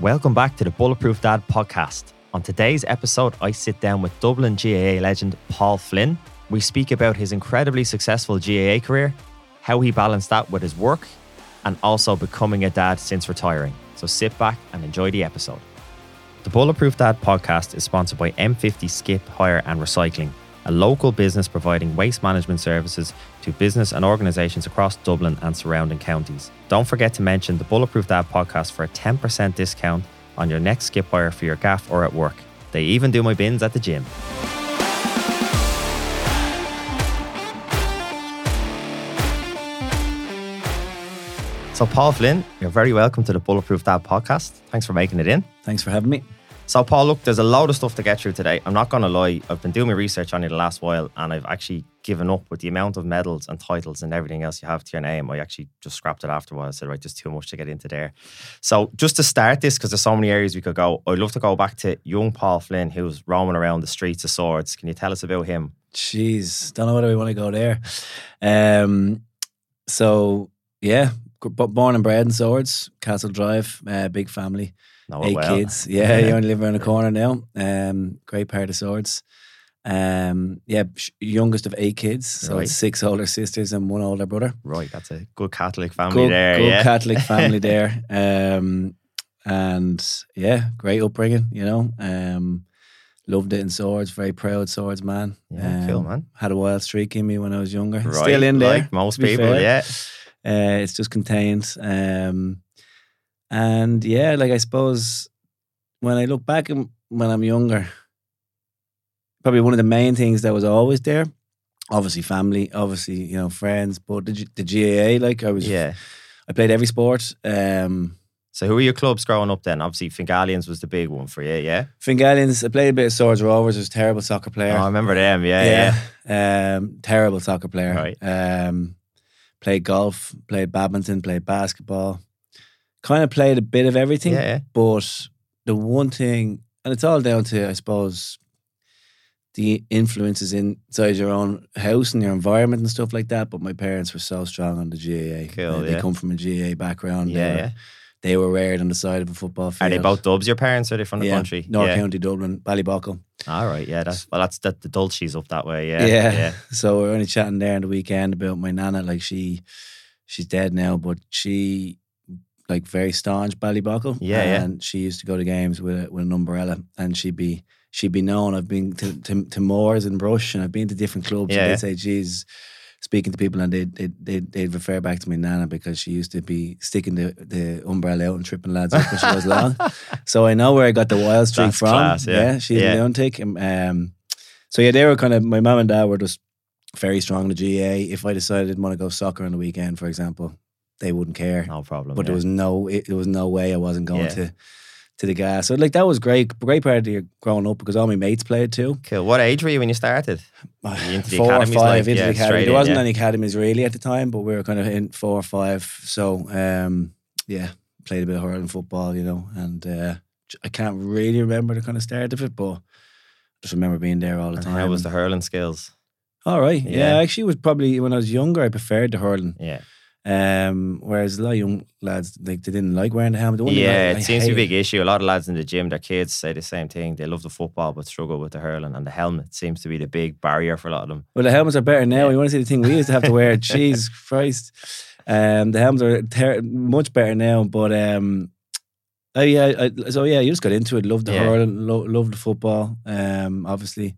Welcome back to the Bulletproof Dad podcast. On today's episode, I sit down with Dublin GAA legend Paul Flynn. We speak about his incredibly successful GAA career, how he balanced that with his work, and also becoming a dad since retiring. So sit back and enjoy the episode. The Bulletproof Dad podcast is sponsored by M50 Skip, Hire and Recycling, a local business providing waste management services to business and organisations across Dublin and surrounding counties. Don't forget to mention the Bulletproof Dad podcast for a 10% discount on your next skip hire for your gaff or at work. They even do my bins at the gym. So, Paul Flynn, you're very welcome to the Bulletproof Dad podcast. Thanks for making it in. Thanks for having me. So, Paul, look, there's a load of stuff to get through today. I'm not going to lie. I've been doing my research on you the last while, and I've actually given up with the amount of medals and titles and everything else you have to your name. I actually just scrapped it after a while. I said, right, just too much to get into there. So, just to start this, because there's so many areas we could go, I'd love to go back to young Paul Flynn, who was roaming around the streets of swords. Can you tell us about him? Jeez, don't know whether we want to go there. Um, so yeah, born and bred in Swords, Castle Drive, uh, big family, Know eight well. kids. Yeah, you only live around the corner now. Um, great pair of Swords. Um, yeah, youngest of eight kids, so Right. six older sisters and one older brother. Right, that's a good Catholic family Good, there. good yeah. Catholic family there. Um, and yeah, great upbringing. You know, um, loved it in Swords. Very proud Swords man. Yeah, cool, Um, man. Had a wild streak in me when I was younger. Right, Still in there. Like most people, fair. yeah. Uh, it's just contained. Um, and yeah, like I suppose when I look back and when I'm younger, probably one of the main things that was always there, obviously family, obviously you know friends, but the, G- the GAA, like I was, Yeah. I played every sport. Um, So, who were your clubs growing up then? Obviously, Fingallians was the big one for you, yeah? Fingallians, I played a bit of Swords Rovers. I was a terrible soccer player. Oh, I remember them, yeah, yeah. Um, terrible soccer player. Right. Um, played golf, played badminton, played basketball. Kind of played a bit of everything. Yeah, yeah. But the one thing, and it's all down to, I suppose, the influences inside your own house and your environment and stuff like that. But my parents were so strong on the GAA. Cool, they yeah. come from a GAA background. Yeah, they, were, yeah. they were reared on the side of a football field. Are they both dubs, your parents, or are they from the yeah, country? North yeah. County, Dublin, Ballyboughal. All right, yeah. That's, well, that's the, the Dulces up that way, yeah. Yeah. yeah. So we are only chatting there on the weekend about my nana. Like she, she's dead now, but she, like very staunch Ballyboughal. Yeah, yeah. and she used to go to games with a, with an umbrella, and she'd be she'd be known. I've been to to, to Moors and Brush, and I've been to different clubs. Yeah, and yeah. they'd say, "Geez." Speaking to people, and they'd, they'd, they'd, they'd refer back to my nana because she used to be sticking the, the umbrella out and tripping lads up when she was long. So I know where I got the wild streak That's from. class, yeah. she's Yeah. a lunatic. Um, um, so yeah, they were kind of my mum and dad were just very strong in the GAA. If I decided I didn't want to go soccer on the weekend, for example, they wouldn't care. No problem. but yeah. there was no it, there was no way I wasn't going Yeah. to to the gas. So like that was great, great part of your growing up because all my mates played too. Cool. What age were you when you started? you four or five like, into yeah, the academy. There wasn't yeah. any academies really at the time, but we were kind of in four or five. So um, yeah, played a bit of hurling football, you know, and uh, I can't really remember the kind of start of it, but I just remember being there all the And time. how was the hurling skills? All right. Yeah. Yeah. actually, it was probably when I was younger, I preferred the hurling. Yeah. Um, whereas a lot of young lads, like they didn't like wearing the helmet. The Yeah, it seems to be a big issue. A lot of lads in the gym, their kids say the same thing. They love the football but struggle with the hurling, and the helmet seems to be the big barrier for a lot of them. Well, the helmets are better now. Yeah. You want to see the thing we used to have to wear? Jesus Christ. Um, the helmets are ter- much better now, but um, oh yeah, I, so yeah, you just got into it. Loved the Yeah. hurling, lo- loved the football. Um, obviously,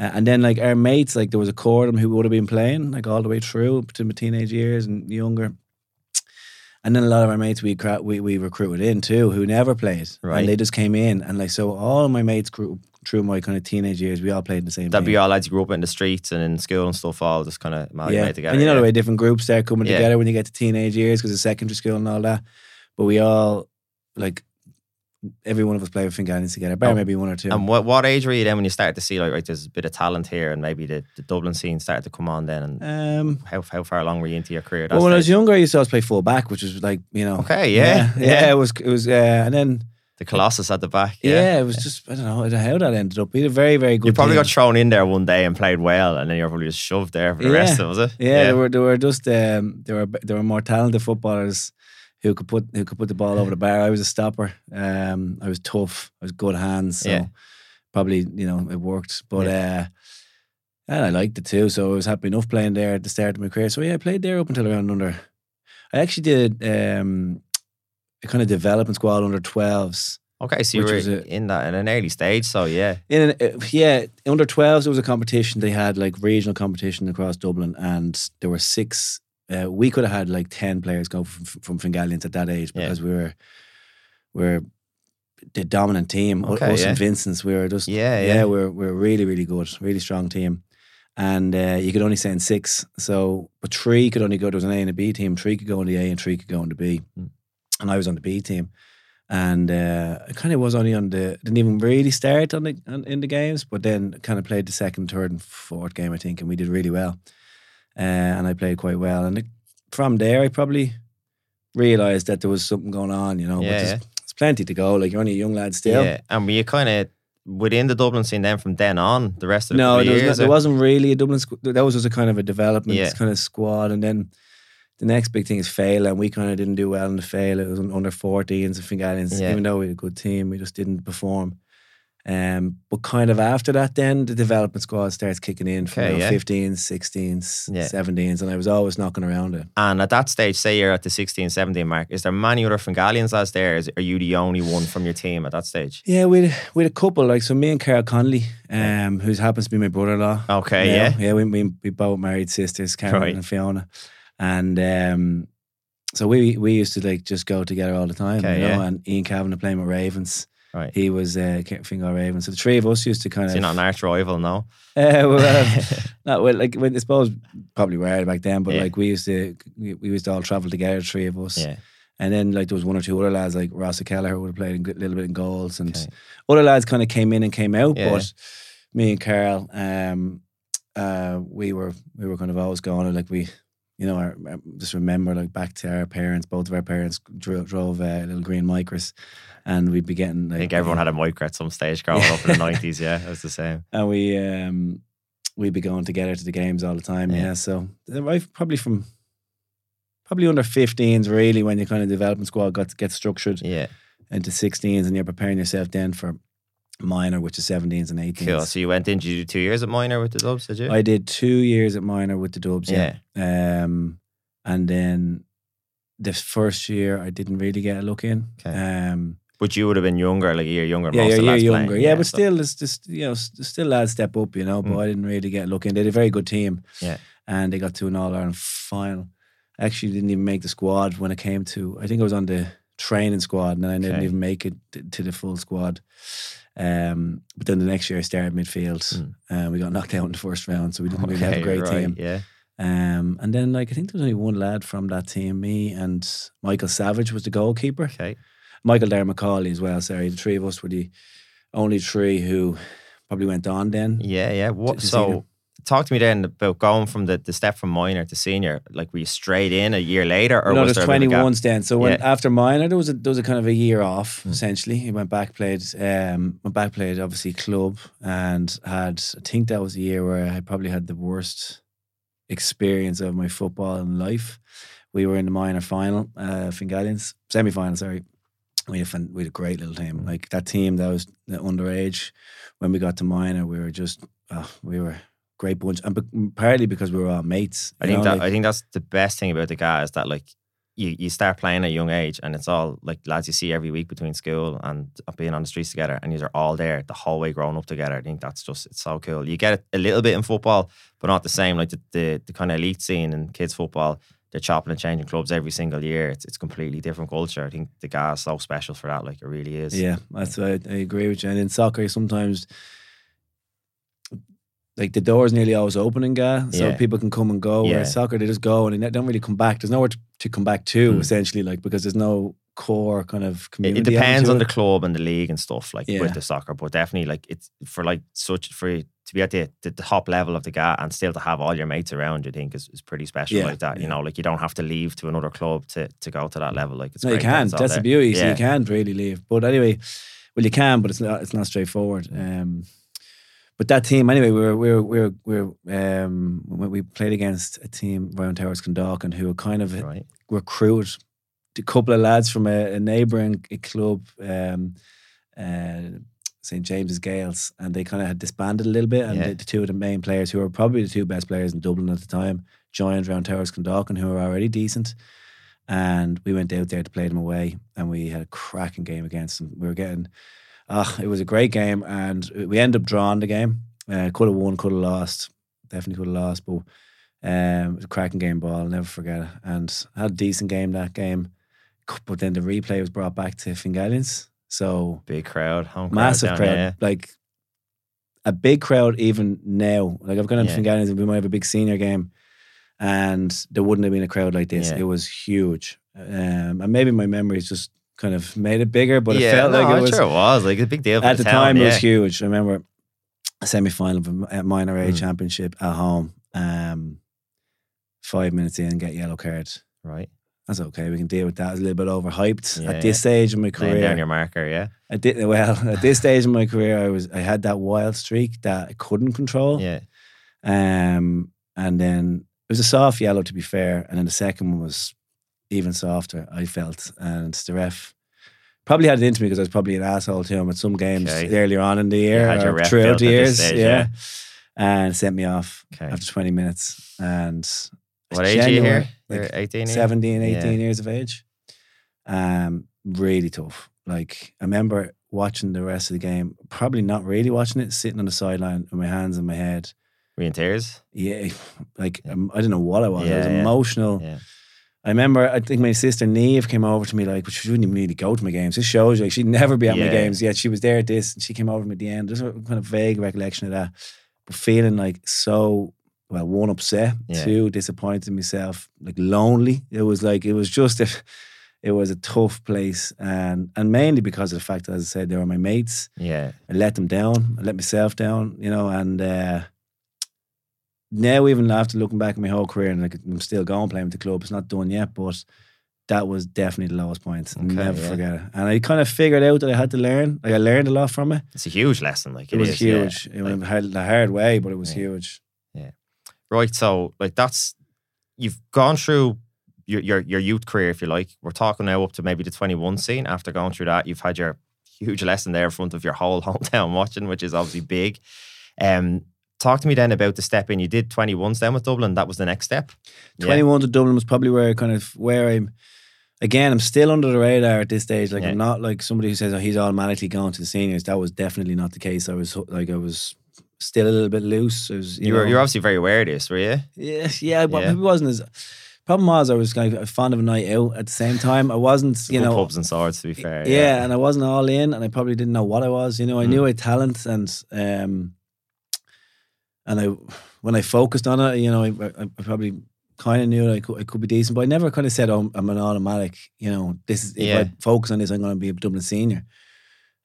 uh, and then like our mates, like there was a core of them who would have been playing like all the way through to my teenage years and younger. And then a lot of our mates we we we recruited in too, who never played, Right. and they just came in, and like so, all of my mates grew through my kind of teenage years. We all played in the same. That'd be all lads you grew up in the streets and in school and stuff, all just kind of yeah. amalgamated together. And you know yeah. the way different groups start coming Yeah. together when you get to teenage years because of secondary school and all that. But we all like every one of us play with Fingallians together. Bar Oh. maybe one or two. And what, what age were you then when you started to see like right, there's a bit of talent here, and maybe the, the Dublin scene started to come on then? And um, how, how far along were you into your career? well, when I was stage? younger, I used to always play full back, which was like you know. Okay, yeah, yeah, yeah. it was it was, uh, and then the Colossus at the back. yeah, Yeah, it was just I don't know how that ended up. Had a very very good. You probably team. got thrown in there one day and played well, and then you're probably just shoved there for the Yeah. rest of it, was it? Yeah, There were there were just um, there were there were more talented footballers who could put who could put the ball over the bar. I was a stopper. Um, I was tough. I was good hands. So Yeah. probably you know it worked. But Yeah. uh, and I liked it too. So I was happy enough playing there at the start of my career. So yeah, I played there up until around under. I actually did um, a kind of development squad under 12s. Okay, so you were a- in that in an early stage. So yeah, In an, uh, yeah, under 12s there was a competition. They had like regional competition across Dublin, and there were six. Uh, we could have had like ten players go from, from Fingallians at that age Yeah. because we were we were the dominant team. Okay, Us yeah. and Vincent's, we were just Yeah, yeah, yeah. we're we're really really good, really strong team. And uh, you could only send six, so but three could only go. There was an A and a B team. Three could go on the A, and three could go on the B. Mm. And I was on the B team, and uh, I kind of was only on the didn't even really start on the on, in the games, but then kind of played the second, third, and fourth game I think, and we did really well. Uh, and I played quite well, and it, from there I probably realized that there was something going on, you know. Yeah, but there's, yeah. there's plenty to go. Like you're only a young lad still. yeah. And were you kind of within the Dublin scene then from then on? The rest of the No, there, was years, not, there wasn't really a Dublin. Squ- that was just a kind of a development Yeah. kind of squad, and then the next big thing is Féile, and we kind of didn't do well in the Féile. It was under 14s and Fingallians. Yeah. Even though we had a good team, we just didn't perform. Um, but kind of after that, then the development squad starts kicking in from Okay, you know, yeah. 15s, 16s, Yeah. 17s, and I was always knocking around it. And at that stage, say you're at the 16, 17 mark, is there many other Fingallians lads there? Is, are you the only one from your team at that stage? Yeah, we had a couple like so. Me and Carol Connolly, um, who happens to be my brother-in-law. Okay, now. yeah. yeah. We, we we both married sisters, Karen Right. and Fiona, and um, so we we used to like just go together all the time. Okay, you know, yeah. and Ian Cavan playing with Ravens. Right. He was uh, Fingal Ravens. So the three of us used to kind So of. you're not an arch rival, no? Uh, well, not well, like when I suppose probably were back then, but Yeah. like we used to we, we used to all travel together, three of us. Yeah. And then like there was one or two other lads like Ross who would have played a little bit in goals, and Okay. other lads kind of came in and came out. Yeah. But me and Carl, um, uh, we were we were kind of always going like we, you know, our, I just remember like back to our parents. Both of our parents drove, drove uh, little green micros, and we'd be getting. Like, I think everyone had a micro at some stage growing up in the 90s. Yeah, it was the same. and we um we'd be going together to the games all the time. Yeah. Yeah, so uh, probably from probably under 15s really when your kind of development squad got get structured Yeah. into 16s and you're preparing yourself then for minor, which is 17s and 18s. Cool. So you went in, did you do two years at minor with the Dubs, did you? I did two years at minor with the Dubs, yeah. yeah. Um, and then the first year I didn't really get a look in. Okay. Um, But you would have been younger, like a year younger. yeah, most you're, of the you're lads younger. playing. Yeah, but so- still, it's just you know, still lads step up, you know. But Mm. I didn't really get a look in. They had a very good team. Yeah. and they got to an All Ireland final. I actually didn't even make the squad when it came to. I think I was on the training squad, and I didn't Okay. even make it to the full squad. Um, but then the next year I started midfield, Mm. and we got knocked out in the first round, so we didn't really have a great right, team. Yeah. Um, and then like I think there was only one lad from that team, me and Michael Savage was the goalkeeper. Okay. Michael Darragh Macauley as well. Sorry, the three of us were the only three who probably went on then. Yeah, yeah. What? So. Talk to me then about going from the, the step from minor to senior. Like, were you straight in a year later, or no, was there's there a bit of a gap? 21s then. So when Yeah. after minor, there was a there was a kind of a year off Mm. essentially. He went back, played um went back, played obviously club, and had I think that was a year where I probably had the worst experience of my football in life. We were in the minor final, uh, Fingallians semi final. Sorry, we had fun, we had a great little team. Mm. Like that team that was the underage. When we got to minor, we were just oh, we were a great bunch, and be- partly because we were all mates. I think know, that like- I think that's the best thing about the GAA is that like you, you start playing at a young age and it's all like lads you see every week between school and being on the streets together and you are all there the whole way growing up together. I think that's just it's so cool. You get it a little bit in football, but not the same. Like the the, the kind of elite scene in kids football, they're chopping and changing clubs every single year. It's it's completely different culture. I think the GAA is so special for that. Like it really is. Yeah, that's I, I agree with you. And in soccer, sometimes like the door's nearly always open in GAA, so Yeah. people can come and go. Yeah. Whereas soccer, they just go and they don't really come back. There's nowhere to, to come back to, Mm. essentially, like because there's no core kind of community. it depends on the club and the league and stuff like Yeah. with the soccer, but definitely like it's for like such for to be at the, the, top level of the GAA and still to have all your mates around. You think is, is pretty special like that. You know, like you don't have to leave to another club to, to go to that level. Like it's. No, you can't. That's the beauty. So you can't really leave. But anyway, well, you can, but it's not. It's not straightforward. Um, but that team, anyway, we were we were we were, we were um, when we played against a team around Towers Clondalkin who were kind of Right. recruited a couple of lads from a, a neighbouring club, um, uh, St James's Gaels, and they kind of had disbanded a little bit. And Yeah. the, the two of the main players, who were probably the two best players in Dublin at the time, joined Round Towers Clondalkin, who were already decent. And we went out there to play them away, and we had a cracking game against them. We were getting, ah, it was a great game, and we ended up drawing the game. Uh, could have won, could have lost, definitely could have lost, but um, it was a cracking game ball. I'll never forget it. And I had a decent game that game, but then the replay was brought back to Fingallians. So Big crowd, home crowd massive down, crowd, yeah. like a big crowd even now. Like I've gone into Yeah. Fingallians and we might have a big senior game, and there wouldn't have been a crowd like this. Yeah. It was huge, um, and maybe my memory is just kind of made it bigger, but yeah, it felt no, like it I'm was sure it was like a big deal at the town, time. It was huge. I remember a semi final of a minor A Mm. championship at home. Um, five minutes in, get yellow card. Right, That's okay. We can deal with that. It's a little bit overhyped Yeah, at this yeah. stage in my laying down career. your marker, yeah, I did well at this stage in my career. I was I had that wild streak that I couldn't control. yeah, Um, and then it was a soft yellow to be fair, and then the second one was even softer. I felt, and the ref probably had it into me because I was probably an asshole to him at some games Okay. earlier on in the year had your or ref throughout the years. stage, yeah. yeah. and sent me off Okay. after twenty minutes. And What age are you here? Like 18 here? 17, 18 Yeah. years of age. Um, really tough. Like I remember watching the rest of the game, probably not really watching it, sitting on the sideline with my hands in my head. Were you in tears? Yeah, like um, I don't know what I was. I was Yeah, yeah. emotional. Yeah. I remember, I think my sister Neve came over to me like, but she wouldn't even really go to my games. This shows you, like, she'd never be at my games. Yet she was there at this, and she came over to me at the end. There's a kind of vague recollection of that, but feeling like so well, one upset, Yeah. two disappointed in myself, like lonely. It was like it was just a, it was a tough place, and and mainly because of the fact that, as I said, they were my mates. Yeah. I let them down. I let myself down, you know, and uh, now even after looking back at my whole career and like I'm still going playing with the club, it's not done yet, but that was definitely the lowest point. Okay, never yeah. forget it. And I kind of figured out that I had to learn. Like I learned a lot from it. It's a huge lesson. Like It, was is, yeah. huge. It Like, was hard, the hard way, but it was Yeah. huge. Yeah. Right. So like that's you've gone through your, your your youth career, if you like. We're talking now up to maybe the 21 scene. After going through that, you've had your huge lesson there in front of your whole hometown watching, which is obviously big. Um, talk to me then about the step in. You did 21s then with Dublin. That was the next step. Yeah. 21 to Dublin was probably where I kind of where I'm again I'm still under the radar at this stage like Yeah. I'm not like somebody who says oh, he's automatically going to the seniors that was definitely not the case I was like I was still a little bit loose was you, You, were know, you're obviously very aware of this, were you? yeah yeah but Yeah. maybe wasn't as problem was I was kind of fond of a night out at the same time I wasn't you know pubs and swords, to be fair. yeah, and I wasn't all in, and I probably didn't know what I was. You know, I Mm. knew I had talent, and um, and I when I focused on it, you know, I, I, probably kind of knew I could, I could be decent, but I never kind of said, "Oh, I'm an automatic." You know, this is if Yeah. I focus on this, I'm going to be a Dublin senior.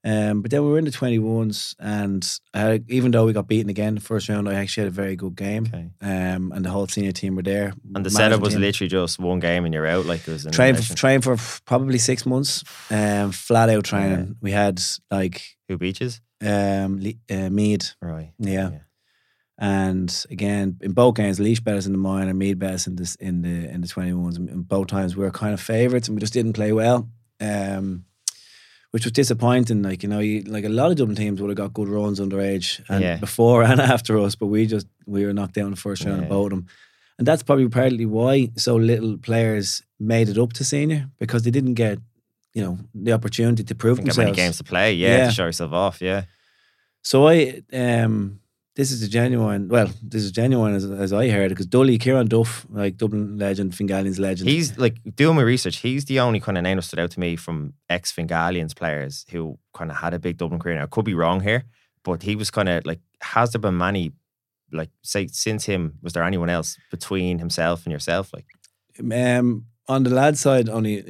Um, but then we were in the 21s, and I, even though we got beaten again the first round, I actually had a very good game. Okay. Um, and the whole senior team were there. And the setup was team. literally just one game and you're out. Like it was train for, train for probably six months. Um, flat out training. Yeah. We had like Who beaches? um, Le- uh, Meath, Right. yeah. And again, in both games, Laois bet us in the minor, Meath bet us in this in the in the twenty ones. And both times we were kind of favourites, and we just didn't play well, um, which was disappointing. Like you know, you, like a lot of Dublin teams would have got good runs underage and Yeah. before and after us, but we just we were knocked down in the first round Yeah. of both of them. And that's probably partly why so little players made it up to senior because they didn't get, you know, the opportunity to prove themselves. many games to play. Yeah, Yeah. to show yourself off. Yeah. So I um this is a genuine well, this is genuine as, as I heard it because Dully, Kieran Duff, like Dublin legend, Fingallian's legend. He's like doing my research. He's the only kind of name that stood out to me from ex Fingallians players who kind of had a big Dublin career. Now, I could be wrong here, but he was kind of like, has there been many, like, say, since him, was there anyone else between himself and yourself? Like, um on the lad side, only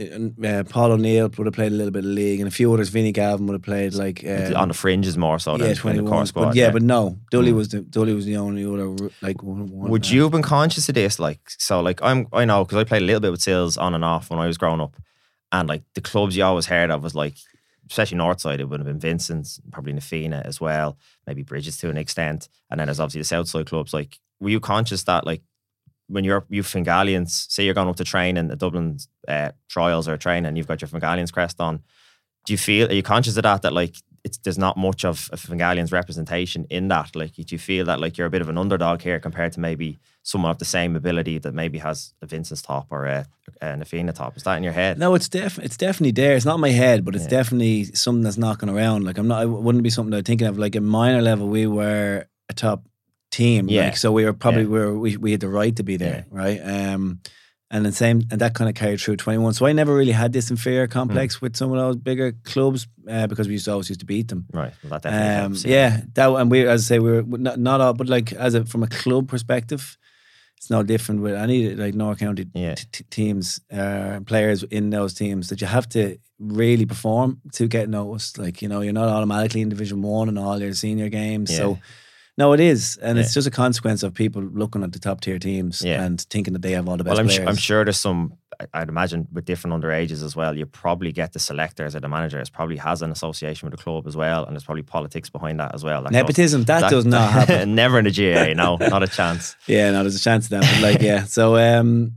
uh, Paul O'Neill would have played a little bit of league, and a few others. Vinnie Gavin would have played like um, on the fringes more so than yeah, core squad. But yeah, but no, Dully Mm. was the Dully was the only other like one. one Would uh, you have been conscious of this? Like, so, like, I'm, I know because I played a little bit with Sills on and off when I was growing up, and like the clubs you always heard of was like, especially north side, it would have been Vincent's, probably Na Fianna as well, maybe Brigid's to an extent, and then there's obviously the south side clubs. Like, were you conscious that like when you're you Fingallians, say you're going up to train in the Dublin uh, trials or training, and you've got your Fingallians crest on. Do you feel are you conscious of that? That like it's there's not much of a Fingallians representation in that. Like, do you feel that like you're a bit of an underdog here compared to maybe someone of the same ability that maybe has a Vincent's top or a, an Afina top? Is that in your head? No, it's def it's definitely there. It's not in my head, but it's Yeah. definitely something that's knocking around. Like I'm not. It wouldn't be something that I'm thinking of. Like at minor level, we were a top team. Yeah. Like, so we were probably Yeah. we were we, we had the right to be there, right? Um, and the same and that kind of carried through 21. So I never really had this inferior complex Hmm. with some of those bigger clubs uh, because we used to always used to beat them. Right. Well, that definitely Um, helps. yeah, that and we, as I say, we were not, not all, but like as a from a club perspective, it's no different with any like North County Yeah. t- teams, uh, players in those teams that you have to really perform to get noticed. Like you know, you're not automatically in Division One and all your senior games. So Yeah. No, it is, and Yeah. it's just a consequence of people looking at the top tier teams Yeah. and thinking that they have all the best Well, I'm, players. su- I'm sure there's some. I'd imagine with different underages as well. You probably get the selectors or the managers probably has an association with the club as well, and there's probably politics behind that as well. That Nepotism that, does not happen. Never in the GAA. No, not a chance. Yeah, no, there's a chance of that. But like, yeah. So, um,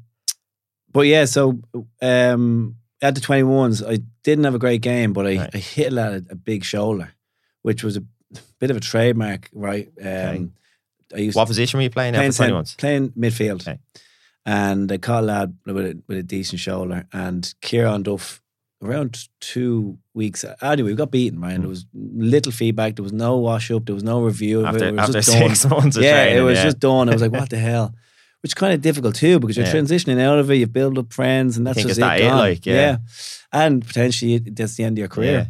but yeah, so um, at the 21s, I didn't have a great game, but I, Right. I hit a lot of a big shoulder, which was a bit of a trademark, right? Um, I used What position were you playing playing, cent- 21s? playing midfield. Okay. And I caught a lad with a, with a decent shoulder, and Kieran Duff. Around two weeks, anyway, we got beaten, right? And there was little feedback. There was no wash up. There was no review of it. After, It was after just done six months yeah, training. it was yeah. just done. I was like, what the hell? Which is kind of difficult too, because you're Yeah. transitioning out of it, you've built up friends, and that's just it, that it, like, yeah. and potentially it- that's the end of your career.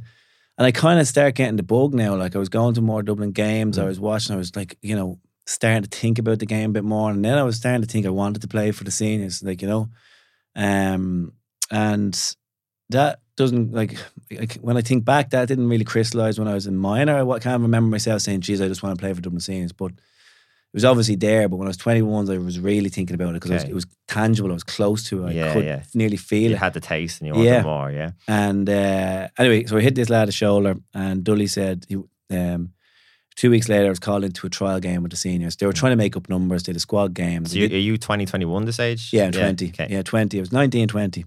And I kind of start getting the bug now. Like I was going to more Dublin games, I Mm. was watching, I was like, you know, starting to think about the game a bit more, and then I was starting to think I wanted to play for the seniors, like you know, um, and that doesn't like like, when I think back, that didn't really crystallize when I was in minor. I can't remember myself saying, "Geez, I just want to play for Dublin Seniors," but it was obviously there. But when I was 21, I was really thinking about it because Okay. it, was tangible. I was close to it. I Yeah, could yeah. nearly feel You it. had the taste and you wanted Yeah. more. Yeah. And uh, anyway, so I hit this lad a shoulder, and Dully said he. Um, Two weeks later, I was called into a trial game with the seniors. They were trying to make up numbers. They had a squad game. So you, did- are you 20, 21 this age? yeah, 20. Okay. Yeah, 20. I was 19, 20.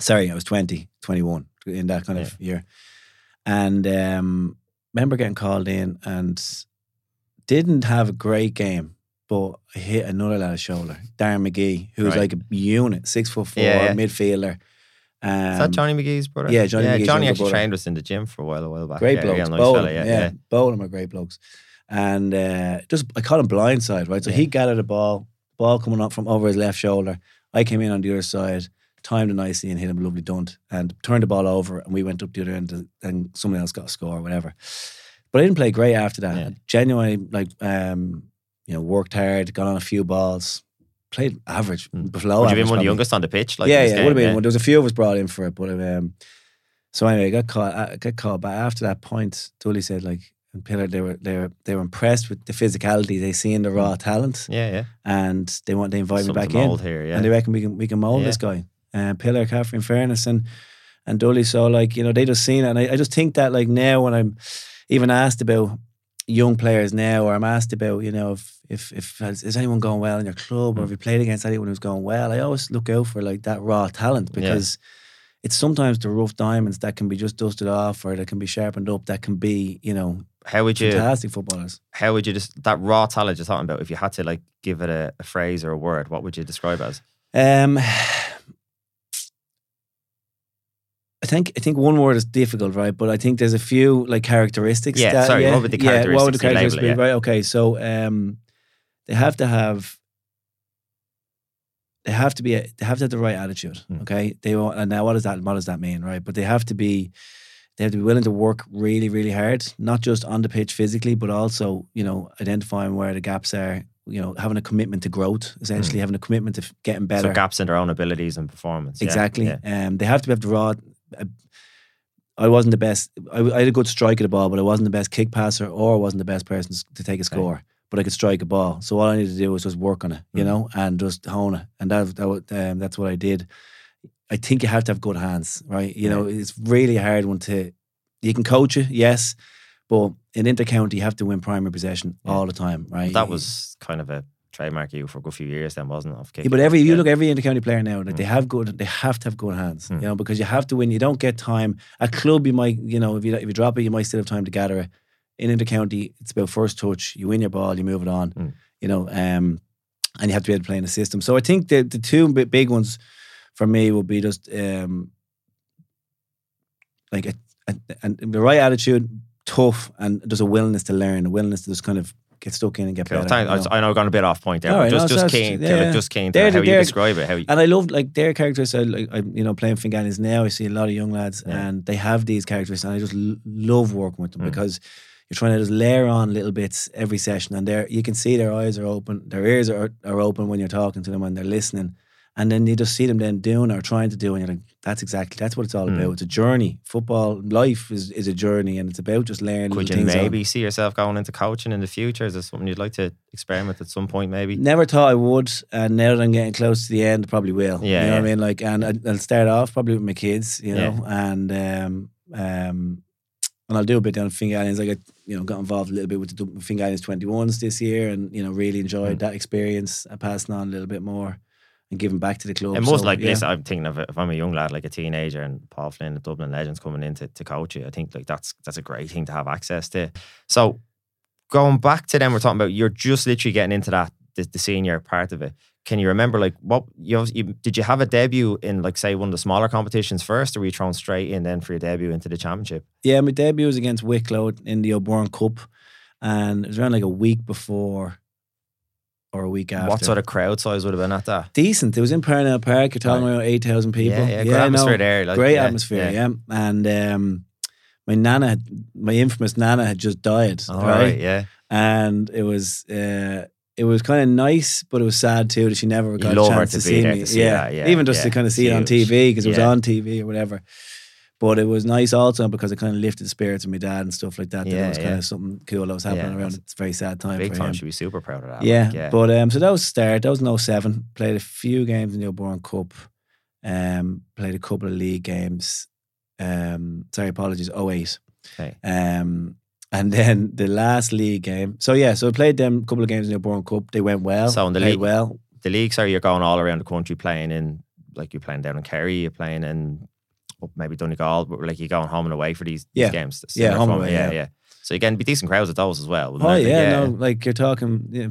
Sorry, I was 20, 21 in that kind of year. And um, remember getting called in and didn't have a great game, but hit another lad shoulder, Darren Magee, who was Right. like a unit, six foot four, Yeah, yeah. midfielder. Um, Is that Johnny Magee's brother? yeah, Johnny Magee's Johnny actually brother. trained us in the gym for a while, a while back. Great yeah, blokes. Yeah, nice both fella, yeah, yeah, yeah. both of them are great blokes. And uh, just I caught him blindside, right? So he gathered the ball, ball coming up from over his left shoulder. I came in on the other side, timed it nicely and hit him a lovely dunt and turned the ball over and we went up the other end and someone else got a score or whatever. But I didn't play great after that. Yeah. Genuinely like um, you know, worked hard, got on a few balls, played average, Mm. below Would you average been one of the youngest on the pitch? Like yeah, yeah, it game? would have been. yeah. There was a few of us brought in for it, but um, so anyway, I got caught. I got caught. But after that point, Tully said like, and Pillar, they were they were they were impressed with the physicality they see in the raw talent, Yeah, yeah. and they want they invite me back in, here, yeah. and they reckon we can we can mold Yeah. this guy. Uh, Pillar, Caffrey, in fairness, and and Dully. So like you know they just seen it, and I, I just think that like now when I'm even asked about young players now, or I'm asked about you know if if if has, is anyone going well in your club, or Mm. have you played against anyone who's going well, I always look out for like that raw talent Yeah. because. It's sometimes the rough diamonds that can be just dusted off or that can be sharpened up that can be, you know, How would you fantastic footballers. how would you just that raw talent you're talking about, if you had to like give it a, a phrase or a word, what would you describe as? Um, I think I think one word is difficult, right? But I think there's a few like characteristics. Yeah, that, sorry, yeah, what would the yeah, what would the characteristics label characteristics be? Right. Okay. So um, they have to have. They have to be. A, they have to have the right attitude. Mm. Okay. They want, and now what does that? What does that mean? Right. But they have to be. They have to be willing to work really, really hard, not just on the pitch physically, but also, you know, identifying where the gaps are. You know, having a commitment to growth, essentially having a commitment to getting better. So gaps in their own abilities and performance. yeah, Exactly. Yeah. Um, they have to have the raw. I wasn't the best. I, I had a good strike at the ball, but I wasn't the best kick passer, or I wasn't the best person to take a score. But I could strike a ball, so all I needed to do was just work on it, you Mhm. know, and just hone it. And that, that um, that's what I did. I think you have to have good hands, right? You know, it's really a hard one to. You can coach it, yes, but in intercounty you have to win primary possession Yeah. all the time, right? That was kind of a trademark you for a good few years. Then wasn't it? Of Yeah, but every you yeah. look every intercounty player now, like they Mm. have good, they have to have good hands, Mm. you know, because you have to win. You don't get time at club. You might, you know, if you if you drop it, you might still have time to gather it. In intercounty, it's about first touch. You win your ball, you move it on, Mm. you know, um, and you have to be able to play in the system. So I think the the two big ones for me would be just um, like a, a, and the right attitude, tough, and there's a willingness to learn, a willingness to just kind of get stuck in and get Cool. better. Thank- you know. I I know I've gone a bit off point there, but just no, just keen, yeah. just keen to They're- how you describe it. How you, And I love like their characters. I like I, you know playing Fingallians now. I see a lot of young lads, Yeah. and they have these characters, and I just l- love working with them Mm. because you're trying to just layer on little bits every session, and they you can see their eyes are open, their ears are are open when you're talking to them, and they're listening, and then you just see them then doing or trying to do, and you're like, that's exactly that's what it's all Mm. about. It's a journey. Football life is is a journey, and it's about just learning. could you maybe see yourself going into coaching in the future? Is this something you'd like to experiment at some point? Maybe. Never thought I would, and now that I'm getting close to the end, probably will. Yeah, you know what. I mean. Like, and I- I'll start off probably with my kids, you Yeah. know, and um, um, and I'll do a bit down at Fingallians. I got you know got involved a little bit with the Fingallians Twenty Ones this year, and you know really enjoyed Mm. that experience. I passing on a little bit more and giving back to the club. And most So, like yeah. listen, I'm thinking of if I'm a young lad like a teenager and Paul Flynn, the Dublin Legends coming in to, to coach you. I think like that's that's a great thing to have access to. So going back to them, we're talking about you're just literally getting into that the, the senior part of it. Can you remember like what you, you did you have a debut in like say one of the smaller competitions first, or were you thrown straight in then for your debut into the championship? Yeah, my debut was against Wicklow in the O'Byrne Cup, and it was around like a week before or a week after. What sort of crowd size would have been at that? decent? It was in Parnell Park. You're talking Right. about eight thousand people. Yeah, yeah, good atmosphere no, there. Like, great yeah, atmosphere. Yeah, and um, my nana, had, my infamous nana, had just died. All right? right, yeah. and it was. Uh, it was kind of nice, but it was sad too that she never got a chance to to, see me. to see yeah. that, yeah, even just to kind of see it on TV because it was on TV or whatever. But it was nice also because it kind of lifted the spirits of my dad and stuff like that. that Yeah, it was kind of something cool that was happening Yeah, around. It's a very sad time Big for time him. should be super proud of that. Yeah, like, yeah. but um, so that was the start. That was in 07. Played a few games in the O'Byrne Cup. Um, played a couple of league games. Um, sorry, apologies. 08. Okay. Um, and then the last league game. So yeah, so I played them a couple of games in the O'Byrne Cup. They went well. So in the league- well. the leagues are you're going all around the country playing in like you're playing down in Kerry, you're playing in maybe Donegal, but like you're going home and away for these, these Yeah. games. Yeah, home away, yeah, yeah. yeah. So can be decent crowds at those as well. Oh wouldn't yeah, no, like you're talking yeah,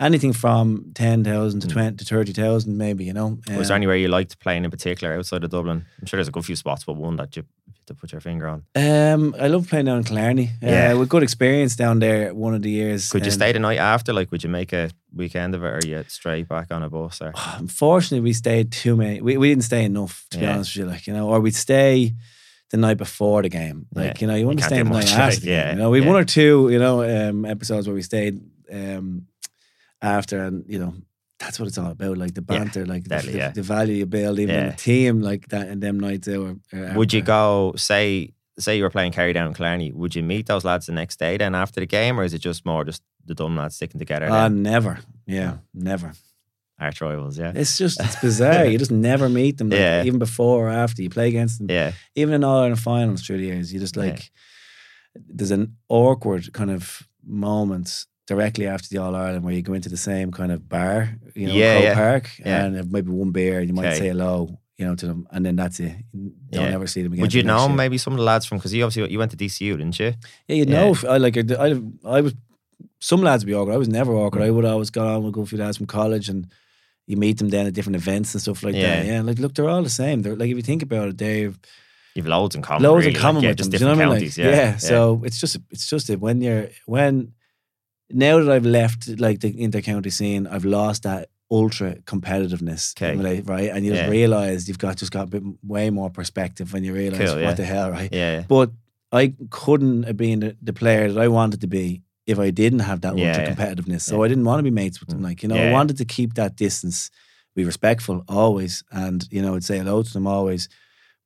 anything from ten thousand to Mm. twenty to thirty thousand, maybe. You know. Was there Um, anywhere you liked playing in particular outside of Dublin? I'm sure there's a good few spots, but one that you to put your finger on. Um, I love playing down in Killarney. Yeah. Uh, with good experience down there. One of the years. Could you stay the night after? Like, would you make a weekend of it, or you straight back on a bus? Or Unfortunately, we stayed too many. We, we didn't stay enough, to be honest with you. Like you know, or we'd stay the night before the game. Like Yeah. you know, you want to stay the night after. the game, Yeah, you know, we yeah. one or two, you know, um, episodes where we stayed um, after, and you know, that's what it's all about. Like the Yeah, banter, like the, yeah. the value you build, even Yeah. a team like that, and them nights out. Uh, are- would you go say say you were playing Kerry down in Killarney? Would you meet those lads the next day then after the game, or is it just more just the dumb lads sticking together? Ah, then? never. Yeah, never. Arch rivals, yeah, It's just it's bizarre. you just never meet them. Like, Yeah. Even before or after you play against them. yeah, Even in all Ireland finals through the years, you just Yeah. like there's an awkward kind of moment directly after the All Ireland where you go into the same kind of bar, you know, Yeah, yeah. Park, Yeah. and maybe one beer, and you might Okay. say hello, you know, to them, and then that's it. Don't Yeah. ever see them again. Would you know year. maybe some of the lads from because you obviously you went to DCU, didn't you? Yeah, you Yeah. know, I like I, I was some lads would be awkward. I was never awkward. Mm. I would always go on with a good few lads from college, and you meet them then at different events and stuff like Yeah. that. Yeah, like look, they're all the same. They're like if you think about it, they've You've loads in common. loads really, in common like, yeah, with just them. Do you know different I mean? counties. Like, yeah, So it's just it's just that when you're when now that I've left like the inter-county scene, I've lost that ultra competitiveness, Okay. right? right? And you just Yeah. realize you've got just got a bit way more perspective when you realize Cool, what yeah. the hell, right? yeah, yeah. But I couldn't have been the, the player that I wanted to be if I didn't have that ultra competitiveness. So. I didn't want to be mates with them. Mm. Like, you know, I wanted to keep that distance, be respectful always, and, you know, I'd say hello to them always.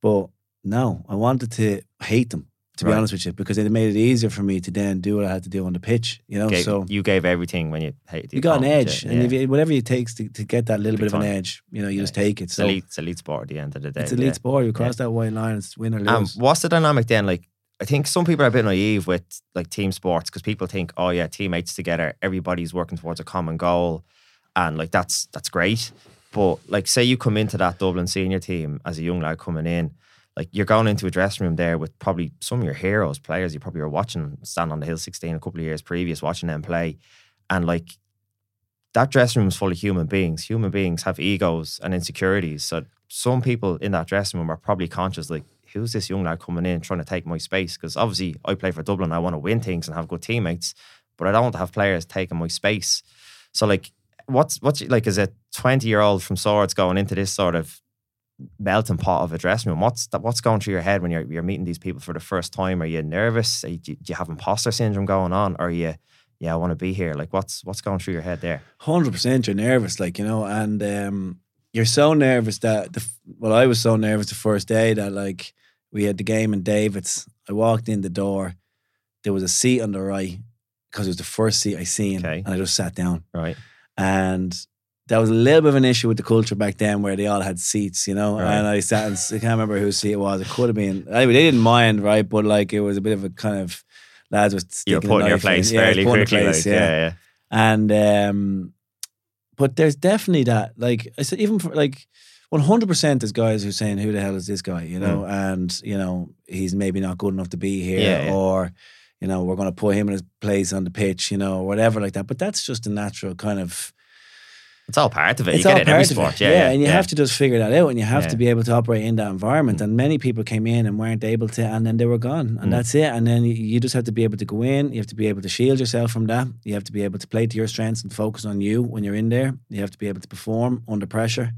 But no, I wanted to hate them, to be Right. honest with you, because it made it easier for me to then do what I had to do on the pitch, you know? Gave- so you gave everything when you hated. you got an edge, yeah, and if you, whatever it takes to, to get that little Big bit of an edge, you know, you Yeah. just take it. it's So elite, it's elite sport at the end of the day. it's elite yeah. sport. You cross that white line, it's win or lose. Um, what's the dynamic then? Like, I think some people are a bit naive with like team sports because people think, oh yeah, teammates together, everybody's working towards a common goal, and like that's that's great. But like, say you come into that Dublin senior team as a young lad coming in, like you're going into a dressing room there with probably some of your heroes, players you probably were watching stand on the hill 16 a couple of years previous, watching them play, and like that dressing room is full of human beings. Human beings have egos and insecurities. So some people in that dressing room are probably conscious, like, who's this young lad coming in trying to take my space? Because obviously I play for Dublin, I want to win things and have good teammates, but I don't want to have players taking my space. So like, what's what's like? Is a twenty year old from Swords going into this sort of melting pot of a dressing room? What's that? What's going through your head when you're you're meeting these people for the first time? Are you nervous? Are you, do you have imposter syndrome going on? Or are you yeah, I want to be here. Like, what's what's going through your head there? Hundred percent, you're nervous, like you know, and um, you're so nervous that the well, I was so nervous the first day that like we had the game in David's. I walked in the door, there was a seat on the right because it was the first seat I seen, Okay. and I just sat down. Right. And that was a little bit of an issue with the culture back then where they all had seats, you know. Right. And I sat and I can't remember whose seat it was. It could have been anyway. They didn't mind, right? But like it was a bit of a kind of lads with You're putting your in. place Yeah, fairly quickly. place, like, yeah, yeah. and um, but there's definitely that. Like I said, even for like. One hundred percent, there's guys who are saying, "Who the hell is this guy?" You know, and you know he's maybe not good enough to be here, Mm. Yeah, yeah. or you know we're going to put him in his place on the pitch, you know, or whatever like that. But that's just a natural kind of It's all part of it. it's you all get it every sport. it. Yeah, yeah, and you yeah. have to just figure that out, and you have Yeah. to be able to operate in that environment. Mm. And many people came in and weren't able to, and then they were gone, and Mm. that's it. And then you- just have to be able to go in. You have to be able to shield yourself from that. You have to be able to play to your strengths and focus on you when you're in there. You have to be able to perform under pressure,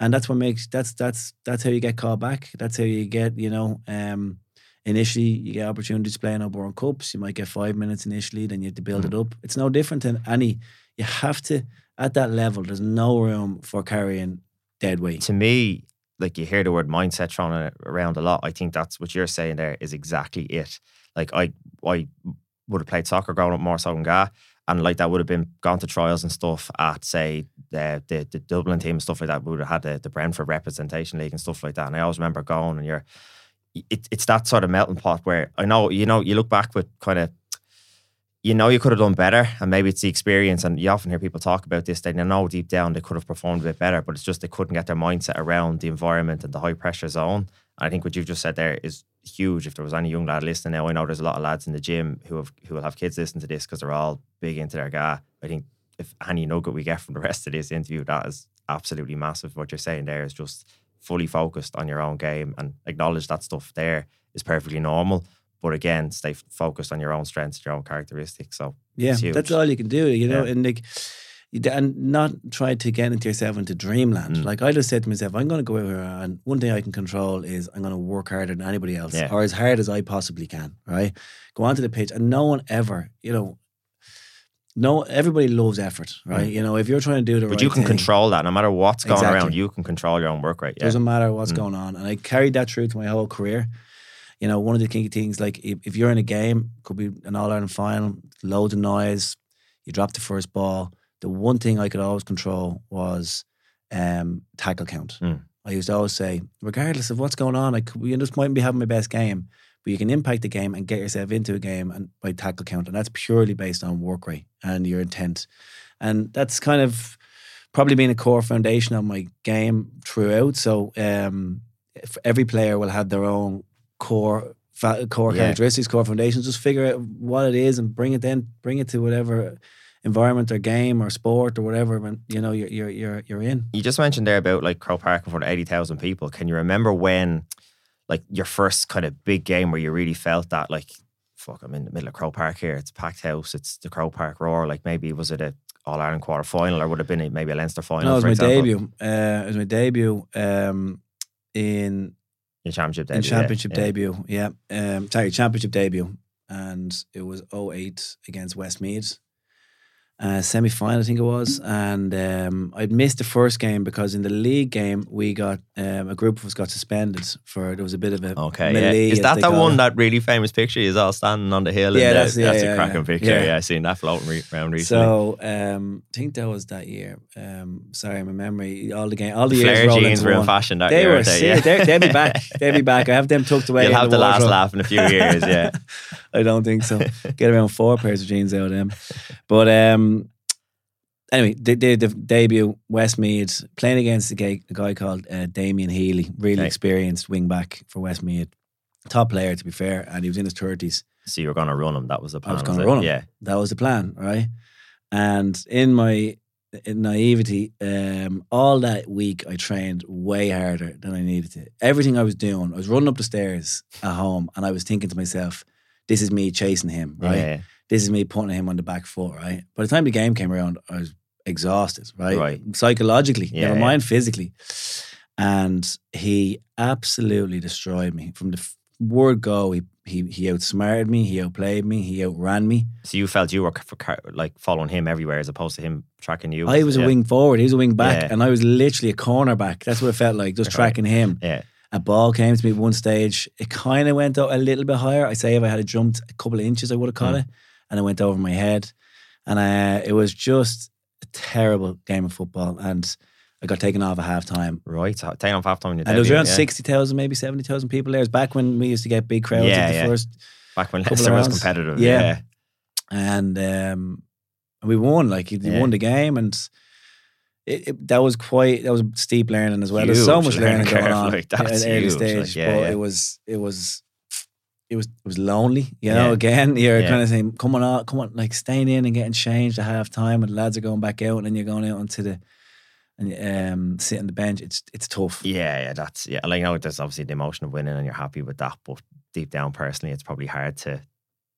and that's what makes that's that's that's how you get called back. That's how you get you know. Um, Initially, you get opportunities to play in World Cups. You might get five minutes initially, then you have to build it up. It's no different than any. You have to at that level. There's no room for carrying dead weight. to me, like you hear the word mindset thrown around a lot. I think that's what you're saying there is exactly it. Like I, I would have played soccer growing up more so than GAA, and like that would have been gone to trials and stuff at say the the, the Dublin team and stuff like that. We would have had the, the Brentford representation league and stuff like that. And I always remember going and you're, it, it's that sort of melting pot where I know you know you look back with kind of you know you could have done better, and maybe it's the experience. And you often hear people talk about this. They know deep down they could have performed a bit better, but it's just they couldn't get their mindset around the environment and the high pressure zone. And I think what you've just said there is huge. If there was any young lad listening now, I know there's a lot of lads in the gym who have who will have kids listen to this because they're all big into their GAA. I think if any nugget we get from the rest of this interview, that is absolutely massive. What you're saying there is just fully focused on your own game and acknowledge that stuff there is perfectly normal. But again, stay focused on your own strengths, your own characteristics. So Yeah, that's all you can do, you know, Yeah. and like, and not try to get into yourself into dreamland. Mm. Like I just said to myself, I'm going to go here, and one thing I can control is I'm going to work harder than anybody else, Yeah. or as hard as I possibly can. Right, go onto the pitch, and no one ever, you know. No, everybody loves effort, right? Mm. You know, if you're trying to do the right But right you can thing, control that no matter what's going Exactly. around. You can control your own work rate. Yeah. Doesn't matter what's Mm. going on. And I carried that through to my whole career. You know, one of the key things, like if, if you're in a game, could be an All Ireland final, loads of noise, you drop the first ball. The one thing I could always control was um, tackle count. Mm. I used to always say, regardless of what's going on, I could, we just mightn't be having my best game, but you can impact the game and get yourself into a game and by tackle count, and that's purely based on work rate and your intent, and that's kind of probably been a core foundation of my game throughout. So um, every player will have their own core core Yeah. characteristics, core foundations. Just figure out what it is and bring it then bring it to whatever environment or game or sport or whatever. When you know you're you're you're, you're in. You just mentioned there about like Croke Park in front of 80,000 people. Can you remember when, like, your first kind of big game where you really felt that, like, fuck, I'm in the middle of Croke Park here. It's a packed house. It's the Croke Park roar. Like, maybe was it a All Ireland quarter final or would have been a, maybe a Leinster final? No, it was my example? debut. Uh, it was my debut um, in Your championship debut. in championship yeah. debut. Yeah, um, sorry, championship debut, and it was 08 against Westmeath, uh, semi final, I think it was, and um, I'd missed the first game because in the league game we got um, a group of us got suspended for there was a bit of a Okay, melee, yeah. Is that the one it. that really famous picture? Is all standing on the hill. Yeah, and that's- the, yeah, that's yeah, a cracking picture. Yeah. Yeah. I seen that floating re- around recently. So um, I think that was that year. Um, sorry, my memory. All the game, all the years Flare jeans were in fashion that They year. were they? They're, they'll be back. They'll be back. I have them tucked away. You'll have the, last laugh in a few years. Yeah. I don't think so. Get around four pairs of jeans out of them. But um, anyway, they did the debut Westmeath playing against a guy, a guy called uh, Damien Healy, really Okay. experienced wing back for Westmeath, top player to be fair, and he was in his thirties. So you were going to run him. That was the plan. I was was going to run him. Yeah. That was the plan, right? And in my in naivety, um, all that week I trained way harder than I needed to. Everything I was doing, I was running up the stairs at home, and I was thinking to myself, "This is me chasing him, right? Yeah. This is me putting him on the back foot, right?" By the time the game came around, I was exhausted, right? Right. Psychologically, Yeah, never yeah. mind physically. And he absolutely destroyed me from the word go. He he he outsmarted me. He outplayed me. He outran me. So you felt you were for, car- like following him everywhere as opposed to him tracking you. I was a wing forward. He was a wing back, Yeah. and I was literally a cornerback. That's what it felt like, just Right. tracking him. Yeah. A ball came to me at one stage. It kind of went out a little bit higher. I say if I had jumped a couple of inches, I would have caught Mm. it, and it went over my head. And uh, it was just a terrible game of football. And I got taken off at half time. Right. So taking off half time And there was around yeah. 60,000, maybe 70,000 people there. It was back when we used to get big crowds Yeah, at the yeah. first. Back when Leinster was competitive. Yeah. Yeah. And um, we won. Like, he Yeah. won the game. And it, it, that was quite, that was steep learning as well. There's so much learning learning going on like, at an early stage. like, yeah, but yeah. it was, it was, it was, it was lonely. You know, Yeah. again, you're Yeah. kind of saying, come on, out, come on, like staying in and getting changed at half time, and the lads are going back out, and then you're going out onto the, and um, sit on the bench. It's it's tough. Yeah, yeah, that's yeah. Like, you know, there's obviously the emotion of winning, and you're happy with that. But deep down, personally, it's probably hard to,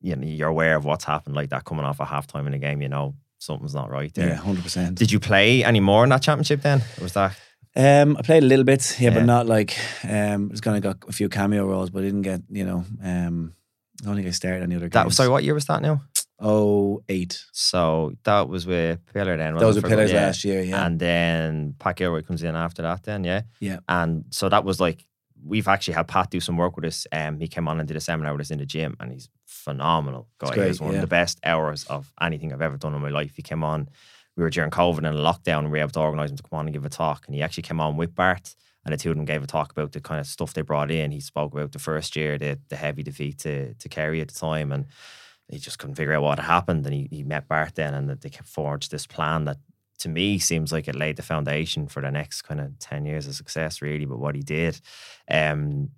you know, you're aware of what's happened, like that coming off a half time in a game. You know, something's not right there. Yeah, hundred percent. Did you play any more in that championship then? Or was that Um, I played a little bit, yeah, Yeah. but not like um. I was kind of got a few cameo roles, but I didn't get you know um. I don't think I started any other that? games. Sorry, what year was that now? Oh eight. So that was with Pillar then. Those were pillars yeah. last year. Yeah. And then Pat Gilroy comes in after that. Then yeah, Yeah. And so that was like we've actually had Pat do some work with us. Um, he came on and did a seminar with us in the gym, and he's phenomenal guy. great, was one yeah. of the best hours of anything I've ever done in my life. He came on. We were during COVID and lockdown, and we were able to organise him to come on and give a talk. And he actually came on with Bart, and the two of them gave a talk about the kind of stuff they brought in. He spoke about the first year, the the heavy defeat to to Kerry at the time, and he just couldn't figure out what had happened. And he, he met Bart then, and they kept forged this plan that to me seems like it laid the foundation for the next kind of 10 years of success, really. But what he did, um,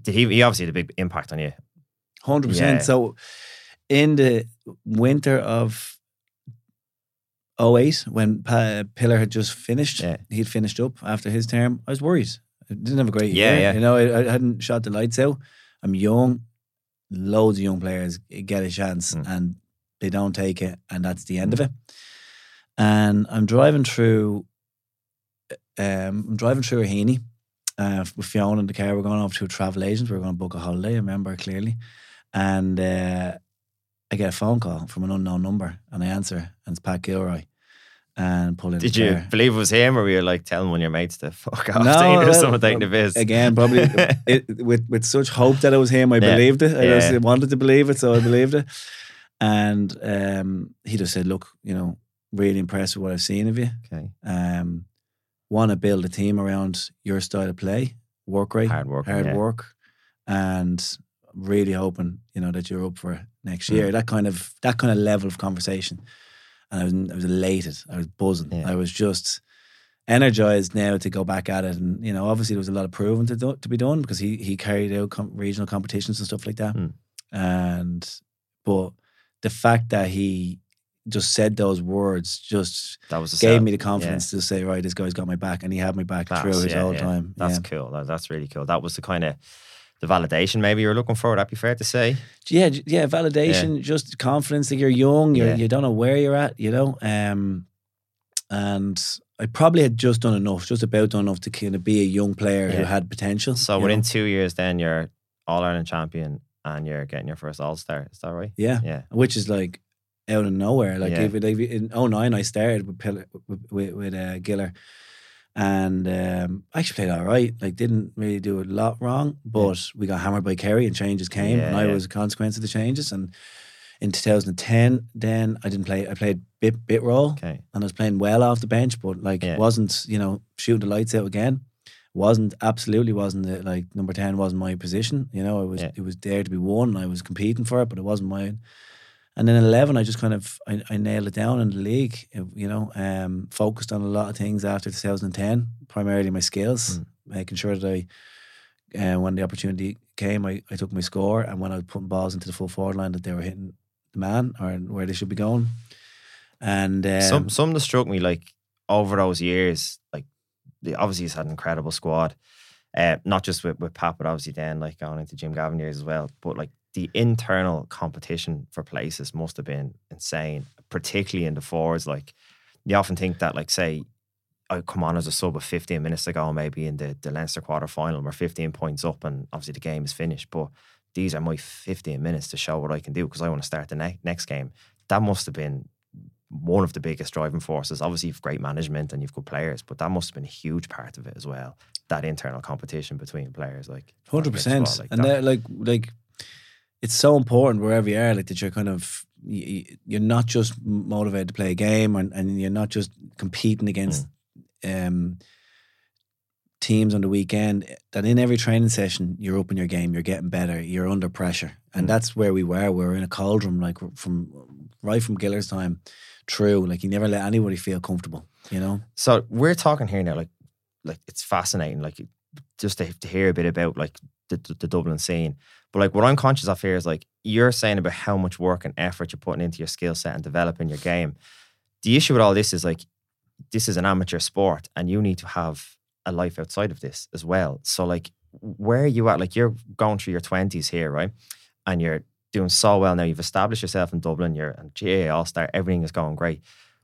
did he, he obviously had a big impact on you. Hundred Yeah. percent. So, in the winter of 08, when pa- Pillar had just finished, Yeah. he'd finished up after his term. I was worried. I didn't have a great Yeah, year. yeah. You know, I, I hadn't shot the lights out. I'm young. Loads of young players get a chance Mm. and they don't take it, and that's the end of it. And I'm driving through. Um, I'm driving through Raheny uh, with Fiona in the car. We're going off to a travel agent. We are going to book a holiday. I remember clearly. And uh, I get a phone call from an unknown number, and I answer, and it's Pat Gilroy. And pull in. Did you car. believe it was him, or were you like telling one of your mates to fuck off? No, taking or well, someone taking the piss? Again, probably it, with with such hope that it was him, I Yeah. believed it. I Yeah. just wanted to believe it, so I believed it. And um, he just said, "Look, you know, really impressed with what I've seen of you. okay. Um, Want to build a team around your style of play, work rate, Hard work. hard yeah. work, and really hoping you know that you're up for next Mm. year. That kind of that kind of level of conversation, and I was I was elated. I was buzzing. Yeah. I was just energized now to go back at it. And you know, obviously there was a lot of proving to do, to be done because he he carried out com- regional competitions and stuff like that. Mm. And but the fact that he just said those words just That was gave me the confidence to say, right, this guy's got my back, and he had my back Class, through his yeah, whole yeah. time. That's yeah. cool. That, that's really cool. That was the kind of the validation maybe you're looking for. Would that be fair to say? yeah, yeah, validation, just confidence that you're young, you're, Yeah. you don't know where you're at, you know. Um, and I probably had just done enough, just about done enough to kind of be a young player who had potential. So within know? two years, then you're All Ireland champion and you're getting your first All Star. Is that right? yeah, Yeah. which is like out of nowhere. Like, Yeah. if, if, in 09, I started with with, with, with uh, Giller, and um, I actually played all right. Like, didn't really do a lot wrong, but we got hammered by Kerry, and changes came, and I yeah. was a consequence of the changes. And in 2010, then I didn't play. I played bit bit role, Okay. and I was playing well off the bench, but like Yeah. wasn't you know shooting the lights out again. Wasn't absolutely wasn't the, like number ten wasn't my position. You know, it was Yeah. it was there to be won. and I was competing for it, but it wasn't mine. And then in eleven, I just kind of I, I nailed it down in the league. You know, um, focused on a lot of things after 2010, primarily my skills, Mm. making sure that I. Uh, when the opportunity came, I, I took my score, and when I was putting balls into the full forward line, that they were hitting the man or where they should be going. And um, some some that struck me like over those years, like the, obviously he's had an incredible squad. Uh, not just with, with Pat, but obviously then like going into Jim Gavin years as well. But like the internal competition for places must have been insane, particularly in the forwards. Like you often think that, like, say, I come on as a sub with 15 minutes ago, maybe in the, the Leinster quarter final, we're 15 points up, and obviously the game is finished. But these are my 15 minutes to show what I can do because I want to start the ne- next game. That must have been one of the biggest driving forces. Obviously, you've great management and you've good players, but that must have been a huge part of it as well. That internal competition between players, like Hundred percent, Like and that, like like it's so important wherever you are, like that you're kind of you're not just motivated to play a game, and, and you're not just competing against Mm. um, teams on the weekend. That in every training session, you're up in your game, you're getting better, you're under pressure, and Mm. that's where we were. We were in a cauldron, like from right from Giller's time through. Like you never let anybody feel comfortable, you know. So we're talking here now, like, like it's fascinating, like just to, to hear a bit about like the, the, the Dublin scene. But like what I'm conscious of here is like you're saying about how much work and effort you're putting into your skill set and developing your game. The issue with all this is like this is an amateur sport, and you need to have a life outside of this as well. So like where are you at? Like you're going through your twenties here, right? And you're doing so well now. You've established yourself in Dublin. You're a GAA All Star. Everything is going great